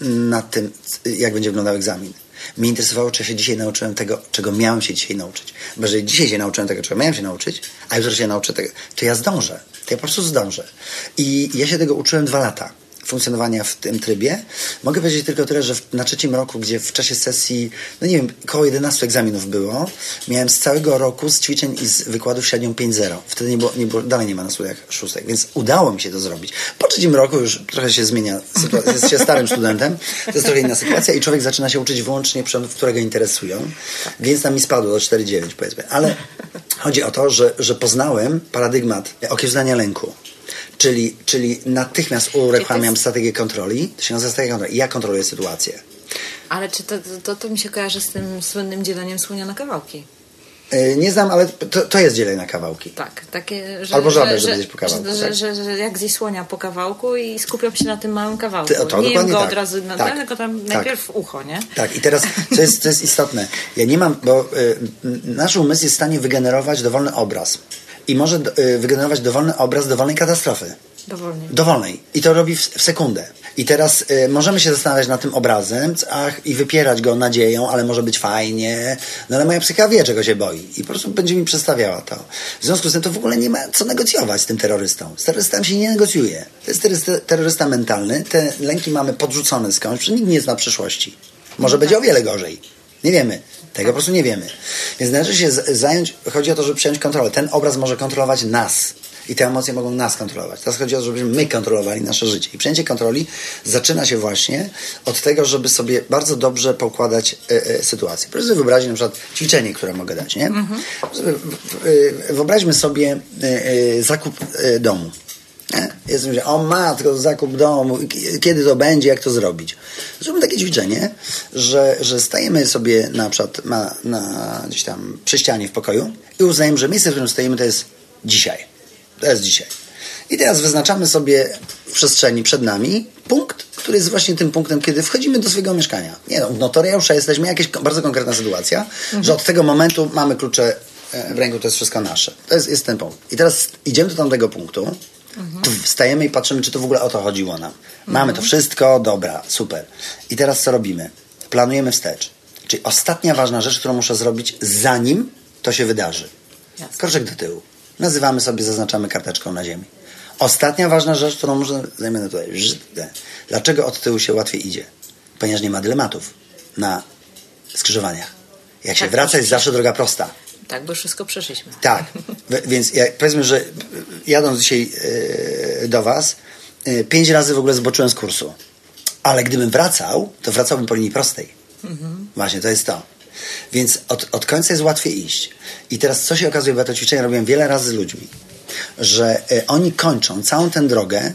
nad tym, jak będzie wyglądał egzamin. Mnie interesowało, czy się dzisiaj nauczyłem tego, czego miałem się dzisiaj nauczyć. Bo jeżeli dzisiaj się nauczyłem tego, czego miałem się nauczyć, a jutro się nauczę tego, to ja zdążę. To ja po prostu zdążę. I ja się tego uczyłem dwa lata funkcjonowania w tym trybie. Mogę powiedzieć tylko tyle, że na trzecim roku, gdzie w czasie sesji, no nie wiem, około 11 egzaminów było, miałem z całego roku z ćwiczeń i z wykładów średnią 5-0. Wtedy nie było, nie było, dalej nie ma na studiach szóstek, więc udało mi się to zrobić. Po trzecim roku już trochę się zmienia jest się starym studentem, to jest trochę inna sytuacja i człowiek zaczyna się uczyć wyłącznie przedmiotów, które go interesują, więc tam mi spadło do 4-9 powiedzmy. Ale chodzi o to, że, że poznałem paradygmat okiełznania lęku. Czyli, czyli natychmiast uruchamiam jest... strategię kontroli. To się nazywa strategia kontroli. Ja kontroluję sytuację.
Ale czy to, to, to mi się kojarzy z tym słynnym dzieleniem słonia na kawałki?
E, nie znam, ale to, to jest dzielenie na kawałki.
Tak, takie, że...
Albo żaby, że, żeby po kawałku.
Że, tak? że, że, że, jak zje słonia po kawałku i skupiam się na tym małym kawałku. To, to nie jem go tak. od razu na tak. tylko tam tak. najpierw ucho, nie?
Tak, i teraz, co jest, co jest istotne, ja nie mam, bo y, nasz umysł jest w stanie wygenerować dowolny obraz i może y, wygenerować dowolny obraz dowolnej katastrofy.
Dowolnej.
Dowolnej. I to robi w, w, sekundę. I teraz y, możemy się zastanawiać nad tym obrazem ach, i wypierać go nadzieją, ale może być fajnie. No ale moja psycha wie, czego się boi. I po prostu będzie mi przedstawiała to. W związku z tym to w ogóle nie ma co negocjować z tym terrorystą. Z terrorystami się nie negocjuje. To jest terrorysta, terrorysta mentalny. Te lęki mamy podrzucone skądś, nikt nie zna przyszłości. Może będzie o wiele gorzej. Nie wiemy. Tego po prostu nie wiemy. Więc należy się zająć, chodzi o to, żeby przejąć kontrolę. Ten obraz może kontrolować nas. I te emocje mogą nas kontrolować. Teraz chodzi o to, żebyśmy my kontrolowali nasze życie. I przejęcie kontroli zaczyna się właśnie od tego, żeby sobie bardzo dobrze poukładać e, e, sytuację. Proszę sobie wyobrazić na przykład ćwiczenie, które mogę dać, nie? E, Wyobraźmy sobie e, zakup domu. Nie? Jest myślę, o matko, zakup domu, kiedy to będzie, jak to zrobić. Zróbmy takie ćwiczenie, że, że stajemy sobie na przykład na, na gdzieś tam przy ścianie w pokoju i uznajemy, że miejsce, w którym stoimy, to jest dzisiaj. To jest dzisiaj. I teraz wyznaczamy sobie w przestrzeni przed nami punkt, który jest właśnie tym punktem, kiedy wchodzimy do swojego mieszkania. Nie no, w notariusza jesteśmy, jakaś bardzo konkretna sytuacja, że od tego momentu mamy klucze e, w ręku, to jest wszystko nasze. To jest, jest ten punkt. I teraz idziemy do tamtego punktu, tu wstajemy i patrzymy, czy to w ogóle o to chodziło nam. Mamy to wszystko, dobra, super. I teraz co robimy? Planujemy wstecz. Czyli ostatnia ważna rzecz, którą muszę zrobić, zanim to się wydarzy.
Jasne.
Kroczek do tyłu. Nazywamy sobie, zaznaczamy karteczką na ziemi. Ostatnia ważna rzecz, którą muszę zajmę tutaj. Dlaczego od tyłu się łatwiej idzie? Ponieważ nie ma dylematów na skrzyżowaniach. Jak się
Tak,
wraca, jest zawsze droga prosta.
Tak, bo wszystko przeszliśmy.
Tak, więc jak, powiedzmy, że jadąc dzisiaj e, do Was, e, pięć razy w ogóle zboczyłem z kursu. Ale gdybym wracał, to wracałbym po linii prostej. Właśnie, to jest to. Więc od, od końca jest łatwiej iść. I teraz co się okazuje, bo ja to ćwiczenie robiłem wiele razy z ludźmi, że e, oni kończą całą tę drogę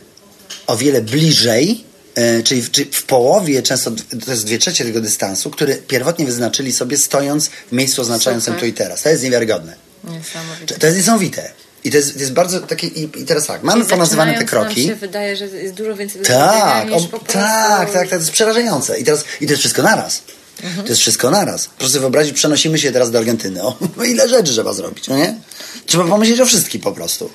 o wiele bliżej, e, czyli, w- w połowie, często to jest dwie trzecie tego dystansu, który pierwotnie wyznaczyli sobie stojąc w miejscu oznaczającym
Super.
tu i teraz. To jest niewiarygodne. To jest niesamowite. I to jest, to jest bardzo takie. I, I teraz tak, mamy ponazywane te kroki.
Nam się wydaje, że jest dużo więcej
Tak, o, tak, tak, tak, to jest przerażające. I, teraz, I to jest wszystko naraz.
Mhm.
To jest wszystko naraz. Proszę sobie wyobrazić, przenosimy się teraz do Argentyny. O, ile rzeczy trzeba zrobić, no nie? Trzeba pomyśleć o wszystkim po prostu.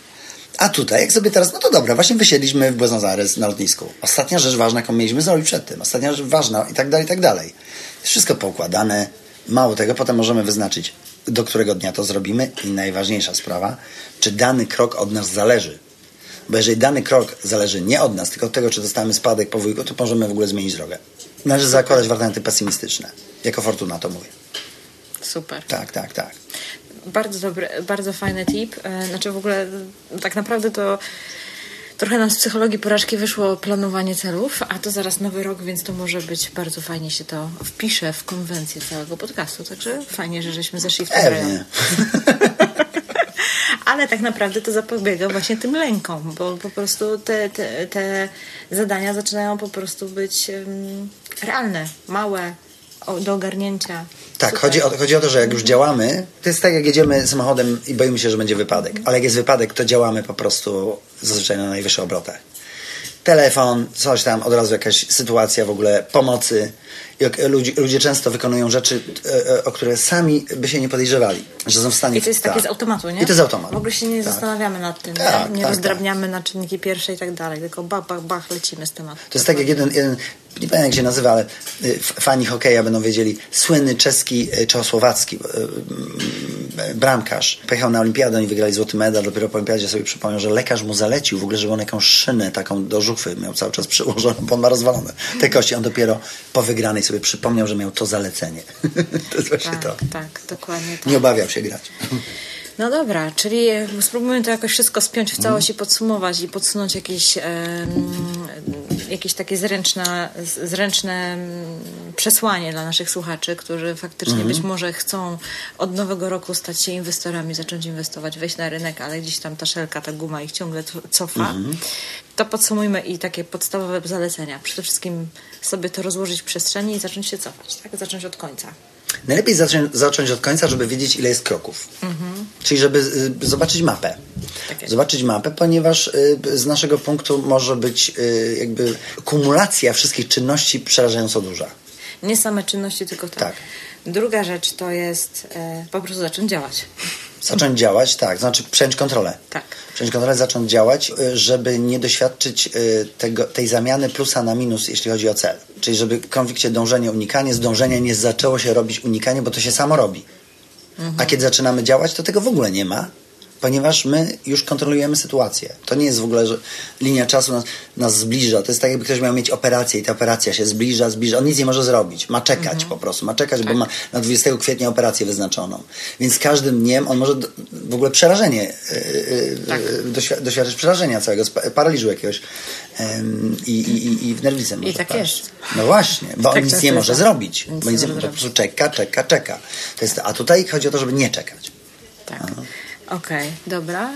A tutaj, jak sobie teraz, no to dobra, właśnie wysiedliśmy w Buenos Aires na lotnisku. Ostatnia rzecz ważna, jaką mieliśmy zrobić przed tym. Ostatnia rzecz ważna i tak dalej, i tak dalej. Jest wszystko poukładane. Mało tego, potem możemy wyznaczyć, do którego dnia to zrobimy. I najważniejsza sprawa, czy dany krok od nas zależy. Bo jeżeli dany krok zależy nie od nas, tylko od tego, czy dostaniemy spadek po wujku, to możemy w ogóle zmienić drogę. Należy zakładać warianty pesymistyczne. Jako fortuna to mówię.
Super.
Tak, tak, tak.
Bardzo dobry, bardzo fajny tip. E, Znaczy w ogóle e, tak naprawdę to trochę nam z psychologii porażki wyszło planowanie celów, a to zaraz nowy rok, więc to może być bardzo fajnie się to wpisze w konwencję całego podcastu. Także fajnie, że żeśmy zeszli w ten rejon. Ale tak naprawdę to zapobiega właśnie tym lękom, bo po prostu te, te, te zadania zaczynają po prostu być em, realne, małe, do ogarnięcia.
Tak,
Super.
chodzi o, chodzi o to, że jak już działamy, to jest tak jak jedziemy samochodem i boimy się, że będzie wypadek. Ale jak jest wypadek, to działamy po prostu zazwyczaj na najwyższych obrotach. Telefon, coś tam, od razu jakaś sytuacja w ogóle pomocy. Ludzie, ludzie często wykonują rzeczy, e, e, o które sami by się nie podejrzewali, że są w stanie...
I to jest takie
tak.
z automatu, nie?
I to jest automat.
W ogóle się nie
Tak.
zastanawiamy nad tym,
Tak,
nie, nie
tak,
rozdrabniamy na czynniki pierwsze i tak dalej, tylko bach, bach, bach, lecimy z tematem.
To jest tak jak jeden, jeden nie pamiętam jak się nazywa, ale y, fani hokeja będą wiedzieli, słynny czeski, y, czechosłowacki y, bramkarz. Pojechał na olimpiadę, oni wygrali złoty medal, dopiero po olimpiadzie sobie przypomniał, że lekarz mu zalecił w ogóle, żeby on jakąś szynę taką do żuchwy miał cały czas przyłożoną, bo on ma rozwalone te kości. On dopiero po wygranej sobie przypomniał, że miał to zalecenie. to jest właśnie
Tak,
to.
tak, dokładnie tak.
Nie obawiał się grać.
No dobra, czyli e, spróbujmy to jakoś wszystko spiąć w całość i podsumować i podsunąć jakieś, jakieś takie zręczne, zręczne mm, przesłanie dla naszych słuchaczy, którzy faktycznie
Mhm.
być może chcą od nowego roku stać się inwestorami, zacząć inwestować, wejść na rynek, ale gdzieś tam ta szelka, ta guma ich ciągle co- cofa.
Mhm.
To podsumujmy i takie podstawowe zalecenia. Przede wszystkim sobie to rozłożyć w przestrzeni i zacząć się cofać, tak? Zacząć od końca.
Najlepiej zacząć, zacząć od końca, żeby wiedzieć, ile jest kroków. Czyli, żeby y, zobaczyć mapę.
Tak
zobaczyć mapę, ponieważ y, z naszego punktu może być y, jakby kumulacja wszystkich czynności przerażająco duża.
Nie same czynności, tylko to.
Tak.
Druga rzecz to jest e, po prostu zacząć działać.
Zacząć działać, tak, znaczy przejąć kontrolę.
Tak.
Przejąć kontrolę, zacząć działać, y, żeby nie doświadczyć y, tego, tej zamiany plusa na minus, jeśli chodzi o cel. Czyli żeby konflikcie dążenie, unikanie, z dążenia nie zaczęło się robić unikanie, bo to się samo robi. A kiedy zaczynamy działać, to tego w ogóle nie ma, ponieważ my już kontrolujemy sytuację. To nie jest w ogóle, że linia czasu nas, nas zbliża. To jest tak, jakby ktoś miał mieć operację i ta operacja się zbliża, zbliża. On nic nie może zrobić. Ma czekać po prostu. Ma czekać, bo ma na 20 kwietnia operację wyznaczoną. Więc każdym dniem on może do, w ogóle przerażenie, yy,
Tak.
doświ- doświadczyć przerażenia całego, paraliżu jakiegoś i, i, i, i w nerwicę może
tak
wpaść.
jest.
No właśnie, bo
Tak
on nic nie może
tak.
zrobić.
Nic
bo nic nie, po prostu czeka, czeka, czeka. To jest, a tutaj chodzi o to, żeby nie czekać.
Tak. Okej, dobra.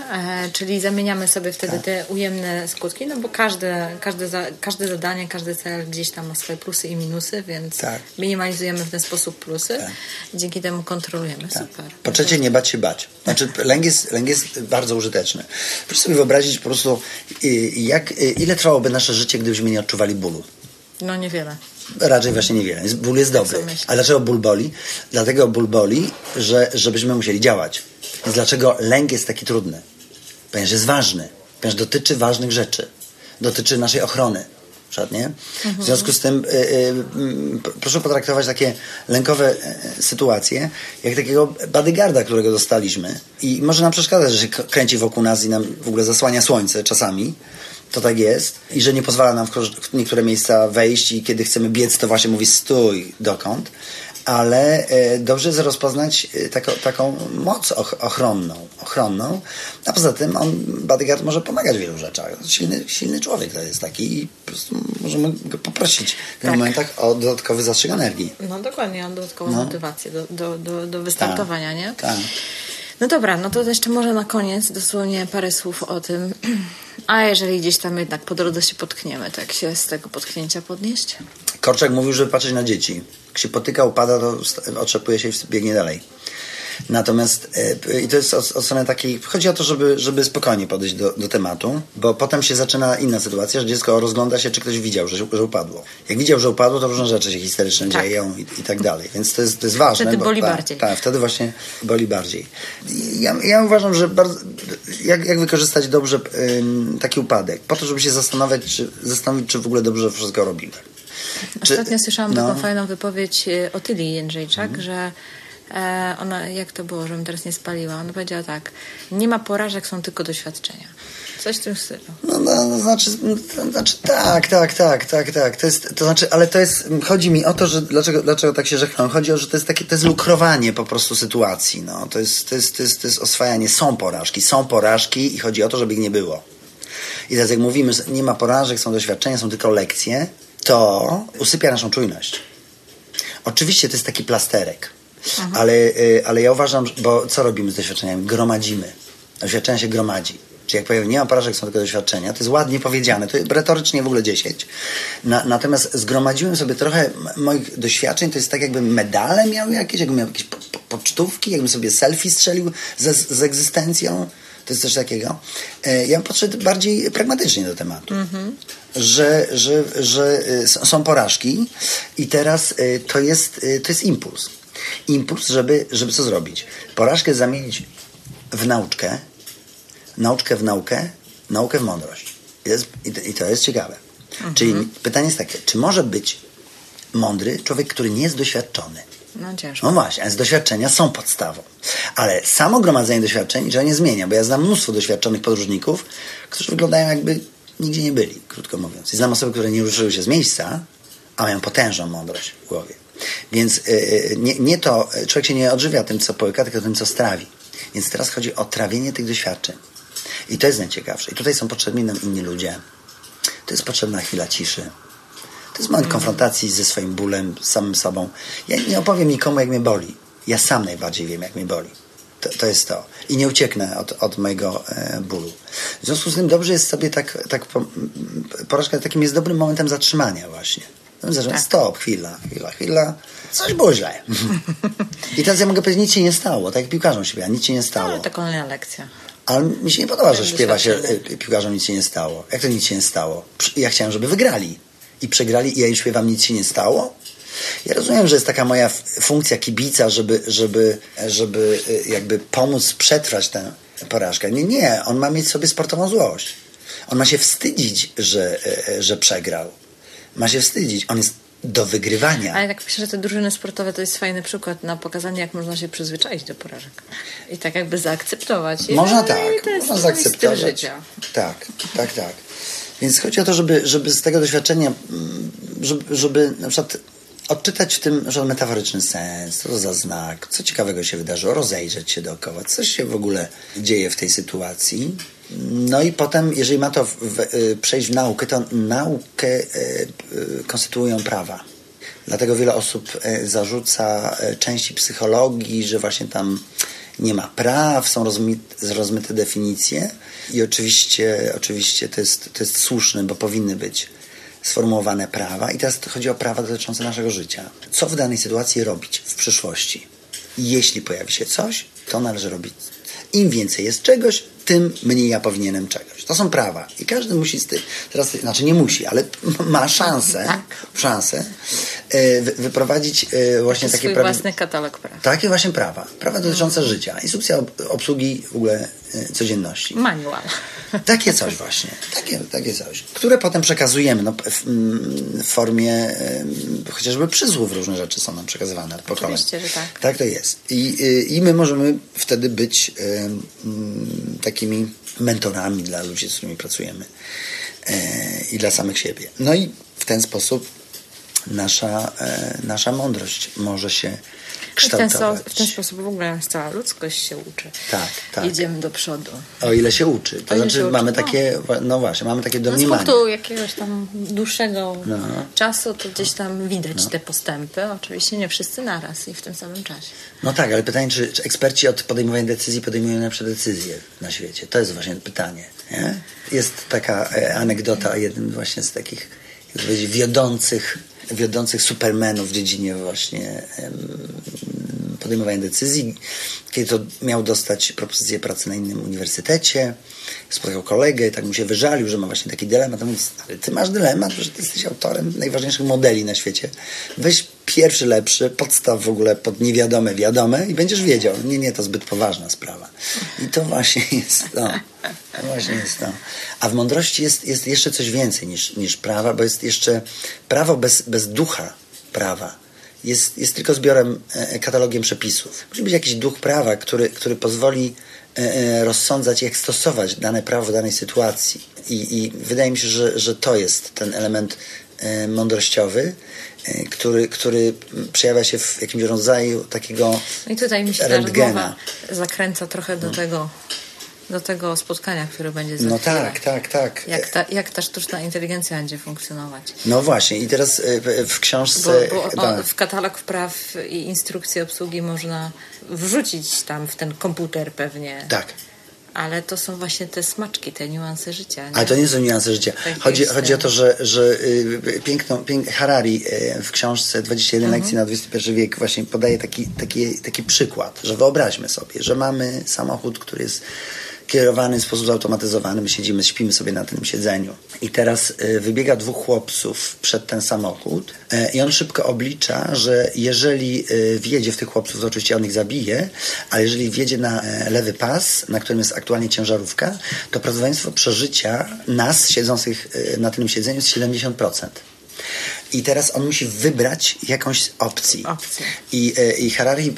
E, czyli zamieniamy sobie wtedy
Tak.
te ujemne skutki, no bo każde, każde, za, każde zadanie, każdy cel gdzieś tam ma swoje plusy i minusy, więc
Tak.
minimalizujemy w ten sposób plusy. Dzięki temu kontrolujemy. Super.
Po trzecie, nie bać się bać. Znaczy, lęk jest, lęk jest bardzo użyteczny. Proszę sobie wyobrazić po prostu, y, jak, y, ile trwałoby nasze życie, gdybyśmy nie odczuwali bólu.
No niewiele.
Raczej właśnie niewiele. Ból jest dobry. A dlaczego ból boli? Dlatego ból boli, że, żebyśmy musieli działać. Więc dlaczego lęk jest taki trudny? Ponieważ jest ważny. Ponieważ dotyczy ważnych rzeczy. Dotyczy naszej ochrony. Nie? W związku z tym y, y, p- proszę potraktować takie lękowe y, sytuacje jak takiego bodyguarda, którego dostaliśmy i może nam przeszkadzać, że się kręci wokół nas i nam w ogóle zasłania słońce czasami. To tak jest. I że nie pozwala nam w niektóre miejsca wejść i kiedy chcemy biec, to właśnie mówi stój, dokąd. Ale e, dobrze jest rozpoznać e, taką, taką moc och, ochronną, ochronną. A poza tym on, bodyguard może pomagać w wielu rzeczach. Silny, silny człowiek to jest taki i po prostu możemy go poprosić w
Tak.
momentach o dodatkowy zastrzyk energii.
No dokładnie, mam dodatkową
No.
motywację do, do, do, do wystartowania, nie?
Tak.
No dobra, no to jeszcze może na koniec dosłownie parę słów o tym. A jeżeli gdzieś tam jednak po drodze się potkniemy, to jak się z tego potknięcia podnieść?
Korczak mówił, żeby patrzeć na dzieci. Jak się potyka, upada, to otrzepuje się i biegnie dalej. Natomiast, e, i to jest od, od strony takiej, chodzi o to, żeby, żeby spokojnie podejść do, do tematu, bo potem się zaczyna inna sytuacja, że dziecko rozgląda się, czy ktoś widział, że, że upadło. Jak widział, że upadło, to różne rzeczy się historyczne
Tak.
dzieją i, i tak dalej. Więc to jest, to jest ważne.
Wtedy
bo,
boli
tak,
bardziej.
Tak, wtedy właśnie boli bardziej. Ja, ja uważam, że bardzo, jak, jak wykorzystać dobrze ym, taki upadek, po to, żeby się zastanawiać, czy, zastanowić, czy w ogóle dobrze wszystko robimy. Czy-
Ostatnio słyszałam
no.
taką fajną wypowiedź e, Otylii Jędrzejczak,
Mhm.
że e, ona, jak to było, żebym teraz nie spaliła, ona powiedziała tak, nie ma porażek, są tylko doświadczenia. Coś w tym stylu.
No, no, no znaczy, to znaczy, tak, tak, tak, tak, tak. To jest, to znaczy, ale to jest, chodzi mi o to, że dlaczego, dlaczego tak się żegnam? Chodzi o, że to jest takie, to jest lukrowanie po prostu sytuacji, no. To jest, to jest, to jest, to jest oswajanie. Są porażki, są porażki i chodzi o to, żeby ich nie było. I teraz jak mówimy, że nie ma porażek, są doświadczenia, są tylko lekcje, to usypia naszą czujność. Oczywiście to jest taki plasterek, ale, y, ale ja uważam, bo co robimy z doświadczeniami? Gromadzimy. Doświadczenia się gromadzi. Czyli jak powiem, nie ma porażek, są tylko doświadczenia, to jest ładnie powiedziane, to jest retorycznie w ogóle 10. Na, natomiast zgromadziłem sobie trochę moich doświadczeń, to jest tak jakbym medale miał jakieś, jakbym miał jakieś po, po, pocztówki, jakbym sobie selfie strzelił ze, z egzystencją. To jest coś takiego. E, Ja podszedł bardziej pragmatycznie do tematu. Że, że, że s- są porażki i teraz y, to jest, to jest impuls. Impuls, żeby, żeby co zrobić? Porażkę zamienić w nauczkę, nauczkę w naukę, naukę w mądrość. Jest, i to, i to jest ciekawe. Czyli pytanie jest takie, czy może być mądry człowiek, który nie jest doświadczony?
No ciężko.
No właśnie, z doświadczenia są podstawą. Ale samo gromadzenie doświadczeń niczego nie zmienia, bo ja znam mnóstwo doświadczonych podróżników, którzy wyglądają jakby nigdzie nie byli, krótko mówiąc. I znam osoby, które nie ruszyły się z miejsca, a mają potężną mądrość w głowie. Więc y, y, nie, nie to, człowiek się nie odżywia tym, co połyka, tylko tym, co strawi. Więc teraz chodzi o trawienie tych doświadczeń. I to jest najciekawsze. I tutaj są potrzebni nam inni ludzie. To jest potrzebna chwila ciszy. To jest moment konfrontacji ze swoim bólem, z samym sobą. Ja nie opowiem nikomu, jak mnie boli. Ja sam najbardziej wiem, jak mnie boli. To, to jest to. I nie ucieknę od, od mojego e, bólu. W związku z tym dobrze jest sobie tak, tak po, porażka takim jest dobrym momentem zatrzymania właśnie. No, zacząłem,
Tak.
Stop, chwila, chwila, chwila. Coś było źle. I teraz ja mogę powiedzieć, nic się nie stało. Tak jak piłkarzom śpiewa, nic się nie stało.
Ale to kolejna lekcja.
Ale mi się nie podoba, że
Byłem
śpiewa się y, piłkarzom nic się nie stało. Jak to nic się nie stało? Ja chciałem, żeby wygrali. I przegrali i ja im śpiewam nic się nie stało. Ja rozumiem, że jest taka moja funkcja kibica, żeby, żeby, żeby y, jakby pomóc przetrwać tę porażkę. Nie, nie, on ma mieć sobie sportową złość. On ma się wstydzić, że, y, że przegrał. Ma się wstydzić. On jest do wygrywania.
Ale tak myślę, że te drużyny sportowe to jest fajny przykład na pokazanie, jak można się przyzwyczaić do porażek. I tak jakby zaakceptować.
Można
no,
tak,
to jest
można zaakceptować.
Życia.
Tak, tak, tak. Więc chodzi o to, żeby, żeby z tego doświadczenia, mm, żeby, żeby na przykład odczytać w tym że metaforyczny sens, co za znak, co ciekawego się wydarzyło, rozejrzeć się dookoła, co się w ogóle dzieje w tej sytuacji. No i potem, jeżeli ma to w, w, y, przejść w naukę, to naukę y, y, konstytuują prawa. Dlatego wiele osób zarzuca części psychologii, że właśnie tam nie ma praw, są rozmyte, rozmyte definicje i oczywiście, oczywiście to, jest, to jest słuszne, bo powinny być sformułowane prawa i teraz chodzi o prawa dotyczące naszego życia. Co w danej sytuacji robić w przyszłości? Jeśli pojawi się coś, to należy robić. Im więcej jest czegoś, tym mniej ja powinienem czegoś. To są prawa i każdy musi z tych, teraz, znaczy nie musi, ale ma szansę, tak. szansę e, wyprowadzić e, właśnie
taki
takie
prawa. własny katalog praw.
Takie właśnie prawa. Prawa dotyczące życia. Instrukcja obsługi w ogóle e, codzienności.
Manual.
Takie coś właśnie. Takie, takie coś. Które potem przekazujemy no, w, w formie chociażby przyzłów różne rzeczy są nam przekazywane od
pokoleń. Oczywiście, że tak.
Tak to jest. I, i my możemy wtedy być takimi mentorami dla ludzi, z którymi pracujemy e, i dla samych siebie. No i w ten sposób nasza, e, nasza mądrość może się kształtować.
W ten, w ten sposób w ogóle cała ludzkość się uczy.
Tak, tak.
Idziemy do przodu.
O ile się uczy. To znaczy mamy uczy. takie, no. no. właśnie, mamy takie domniemanie.
No z punktu jakiegoś tam dłuższego no. czasu to gdzieś tam widać no. te postępy. Oczywiście nie wszyscy naraz i w tym samym czasie.
No tak, ale pytanie, czy, czy eksperci od podejmowania decyzji podejmują najlepsze decyzje na świecie? To jest właśnie pytanie. Nie? Jest taka e, anegdota o jednym właśnie z takich, jak wiodących wiodących supermenów w dziedzinie właśnie podejmowania decyzji. Kiedy to miał dostać propozycję pracy na innym uniwersytecie, spotkał kolegę i tak mu się wyżalił, że ma właśnie taki dylemat. Mówi, ale ty masz dylemat, że ty jesteś autorem najważniejszych modeli na świecie. Weź pierwszy lepszy, podstaw w ogóle pod niewiadome wiadome i będziesz wiedział. Nie, nie, to zbyt poważna sprawa. I to właśnie jest to. To właśnie jest to. A w mądrości jest, jest jeszcze coś więcej niż, niż prawa, bo jest jeszcze prawo bez, bez ducha prawa. Jest, jest tylko zbiorem, e, katalogiem przepisów. Musi być jakiś duch prawa, który, który pozwoli e, e, rozsądzać, jak stosować dane prawo w danej sytuacji. I, i wydaje mi się, że, że to jest ten element mądrościowy, który, który przejawia się w jakimś rodzaju takiego
I tutaj mi się rentgena. zakręca trochę do no. tego do tego spotkania, które będzie za
No tak, tak, tak.
Jak ta, jak ta sztuczna inteligencja będzie funkcjonować.
No właśnie i teraz e, w książce...
Bo, bo o, w katalog wpraw i instrukcji obsługi można wrzucić tam w ten komputer pewnie.
Tak.
Ale to są właśnie te smaczki, te niuanse życia. Nie?
Ale to nie są niuanse życia. Tak chodzi, chodzi o to, że, że y, piękną, pięk, Harari y, w książce 21 mhm. lekcji na XXI wiek właśnie podaje taki, taki, taki przykład, że wyobraźmy sobie, że mamy samochód, który jest kierowany w sposób zautomatyzowany. My siedzimy, śpimy sobie na tym siedzeniu. I teraz y, wybiega dwóch chłopców przed ten samochód y, i on szybko oblicza, że jeżeli y, wjedzie w tych chłopców, to oczywiście on ich zabije, ale jeżeli wjedzie na lewy pas, na którym jest aktualnie ciężarówka, to prawdopodobieństwo przeżycia nas, siedzących na tym siedzeniu, jest 70%. I teraz on musi wybrać jakąś opcję. I, e, I Harari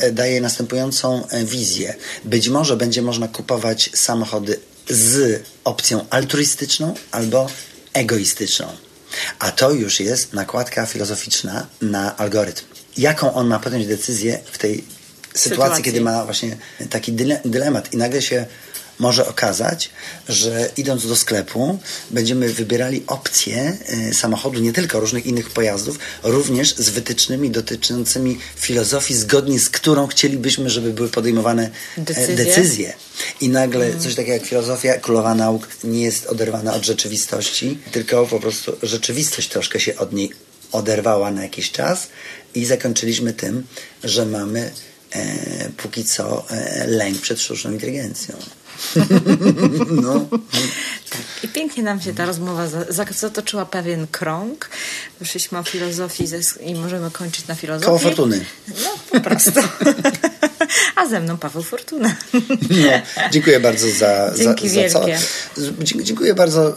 e, daje następującą e, wizję. Być może będzie można kupować samochody z opcją altruistyczną albo egoistyczną. A to już jest nakładka filozoficzna na algorytm. Jaką on ma podjąć decyzję w tej sytuacji, sytuacji. kiedy ma właśnie taki dylemat i nagle się może okazać, że idąc do sklepu będziemy wybierali opcje y, samochodu, nie tylko różnych innych pojazdów, również z wytycznymi dotyczącymi filozofii, zgodnie z którą chcielibyśmy, żeby były podejmowane e, decyzje. decyzje. I nagle mm. coś takiego jak filozofia, królowa nauk, nie jest oderwana od rzeczywistości, tylko po prostu rzeczywistość troszkę się od niej oderwała na jakiś czas i zakończyliśmy tym, że mamy e, póki co e, lęk przed sztuczną inteligencją.
no. I pięknie nam się ta rozmowa zatoczyła pewien krąg. Wyszliśmy o filozofii i możemy kończyć na filozofii.
Koło fortuny.
No, po prostu. A ze mną Paweł Fortuna.
No, dziękuję bardzo za,
Dzięki
za,
za co.
Dziękuję bardzo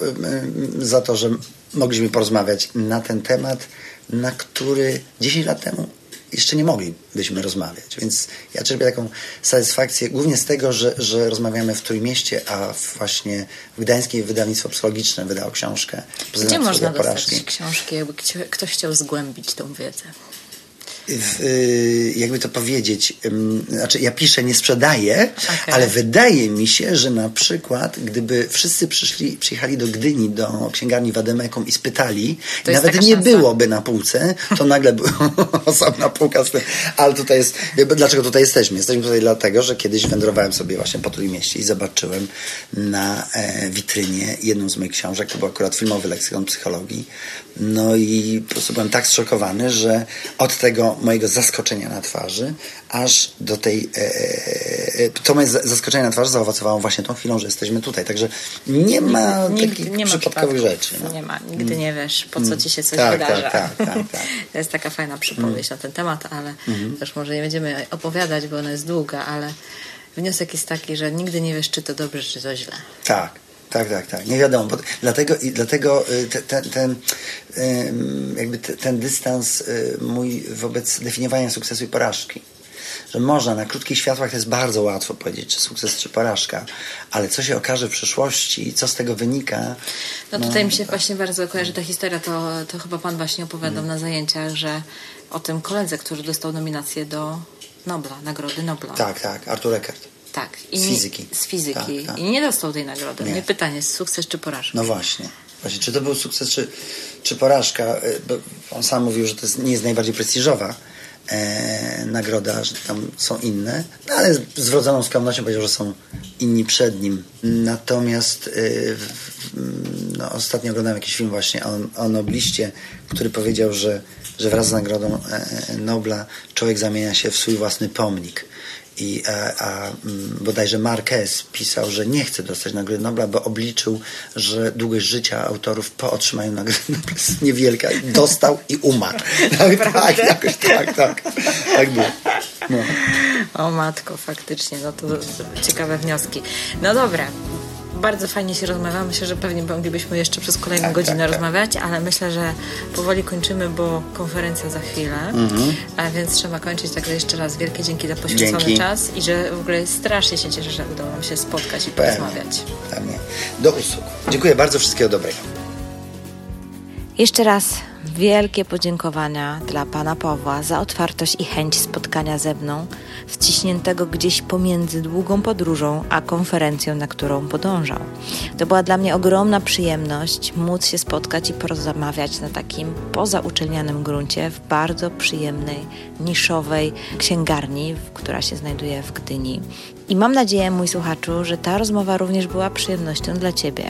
za to, że mogliśmy porozmawiać na ten temat, na który 10 lat temu jeszcze nie moglibyśmy rozmawiać. Więc ja czerpię taką satysfakcję głównie z tego, że, że rozmawiamy w Trójmieście, a właśnie w Gdańskiej wydawnictwo psychologiczne wydało książkę.
Gdzie można dostać książki, jakby ktoś chciał zgłębić tą wiedzę?
Y, jakby to powiedzieć, znaczy ja piszę, nie sprzedaję, okay. ale wydaje mi się, że na przykład gdyby wszyscy przyszli, przyjechali do Gdyni, do księgarni Wademekom i spytali, i nawet nie szansa. byłoby na półce, to nagle była osobna półka. Ale tutaj jest, dlaczego tutaj jesteśmy? Jesteśmy tutaj dlatego, że kiedyś wędrowałem sobie właśnie po Trójmieście i zobaczyłem na e, witrynie jedną z moich książek, to był akurat filmowy leksykon psychologii, no i po prostu byłem tak zszokowany, że od tego mojego zaskoczenia na twarzy, aż do tej. E, e, e to moje zaskoczenie na twarzy zaowocowało właśnie tą chwilą, że jesteśmy tutaj. Także nie ma nigdy, takich nie ma przypadkowych rzeczy.
No. Nie ma, nigdy nie wiesz, po co ci się coś
tak,
wydarza.
Tak, tak, tak, tak.
To jest taka fajna przypowieść na ten temat, ale mm. też może nie będziemy opowiadać, bo ona jest długa, ale wniosek jest taki, że nigdy nie wiesz, czy to dobrze, czy to źle.
Tak. Tak, tak, tak. Nie wiadomo. Bo dlatego i dlatego y, ten, ten, ten, jakby ten dystans y, mój wobec definiowania sukcesu i porażki. Że można na krótkich światłach to jest bardzo łatwo powiedzieć, czy sukces, czy porażka, ale co się okaże w przyszłości, co z tego wynika.
No tutaj no, mi się tak. właśnie bardzo kojarzy ta historia, to, to chyba pan właśnie opowiadał hmm. na zajęciach, że o tym koledze, który dostał nominację do Nobla, Nagrody Nobla.
Tak, tak, Artur Eckert.
Tak.
I z fizyki.
Z fizyki. Tak, tak. I nie dostał tej nagrody. Nie. No pytanie, sukces czy porażka?
No właśnie. Właśnie, czy to był sukces, czy, czy porażka? Y, bo on sam mówił, że to jest, nie jest najbardziej prestiżowa e, nagroda, że tam są inne, no ale z, wrodzoną skromnością powiedział, że są inni przed nim. Natomiast y, no, ostatnio oglądałem jakiś film właśnie o, o Nobliście, który powiedział, że, że wraz z nagrodą e, Nobla człowiek zamienia się w swój własny pomnik. I, a, a mm, bodajże Marquez pisał, że nie chce dostać Nagrody Nobla, bo obliczył, że długość życia autorów po otrzymaniu Nagrody Nobla jest niewielka. Dostał i umarł. Tak, tak, jakoś tak, tak. Tak było. No.
O matko, faktycznie, no to ciekawe wnioski. No dobra, bardzo fajnie się rozmawia. Myślę, że pewnie moglibyśmy jeszcze przez kolejną tak, godzinę tak, tak. rozmawiać, tak. ale myślę, że powoli kończymy, bo konferencja za chwilę, mhm. a więc trzeba kończyć. Także jeszcze raz wielkie dzięki za poświęcony dzięki. czas i że w ogóle strasznie się cieszę, że udało nam się spotkać i porozmawiać.
Pewnie. Do usług. Dziękuję bardzo. Wszystkiego dobrego.
Jeszcze raz wielkie podziękowania dla pana Pawła za otwartość i chęć spotkania ze mną, wciśniętego gdzieś pomiędzy długą podróżą a konferencją, na którą podążał. To była dla mnie ogromna przyjemność móc się spotkać i porozmawiać na takim pozauczelnianym gruncie w bardzo przyjemnej, niszowej księgarni, która się znajduje w Gdyni. I mam nadzieję, mój słuchaczu, że ta rozmowa również była przyjemnością dla Ciebie.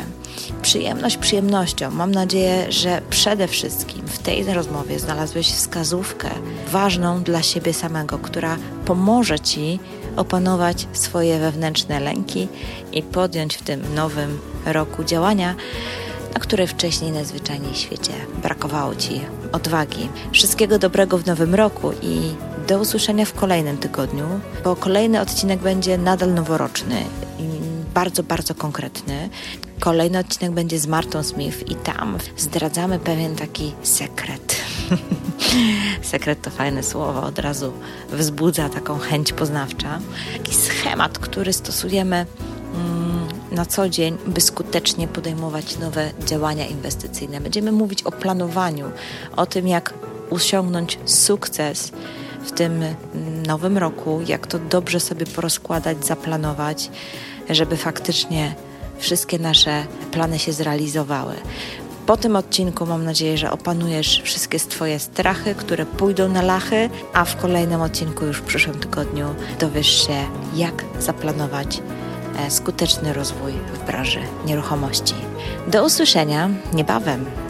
Przyjemność przyjemnością. Mam nadzieję, że przede wszystkim w tej rozmowie znalazłeś wskazówkę ważną dla siebie samego, która pomoże Ci opanować swoje wewnętrzne lęki i podjąć w tym nowym roku działania, na które wcześniej najzwyczajniej w świecie brakowało Ci odwagi. Wszystkiego dobrego w nowym roku i do usłyszenia w kolejnym tygodniu, bo kolejny odcinek będzie nadal noworoczny bardzo, bardzo konkretny. Kolejny odcinek będzie z Martą Smith i tam zdradzamy pewien taki sekret. sekret to fajne słowo, od razu wzbudza taką chęć poznawcza. Taki schemat, który stosujemy mm, na co dzień, by skutecznie podejmować nowe działania inwestycyjne. Będziemy mówić o planowaniu, o tym, jak osiągnąć sukces w tym nowym roku, jak to dobrze sobie porozkładać, zaplanować, żeby faktycznie wszystkie nasze plany się zrealizowały. Po tym odcinku mam nadzieję, że opanujesz wszystkie Twoje strachy, które pójdą na lachy, a w kolejnym odcinku już w przyszłym tygodniu dowiesz się, jak zaplanować e, skuteczny rozwój w branży nieruchomości. Do usłyszenia niebawem.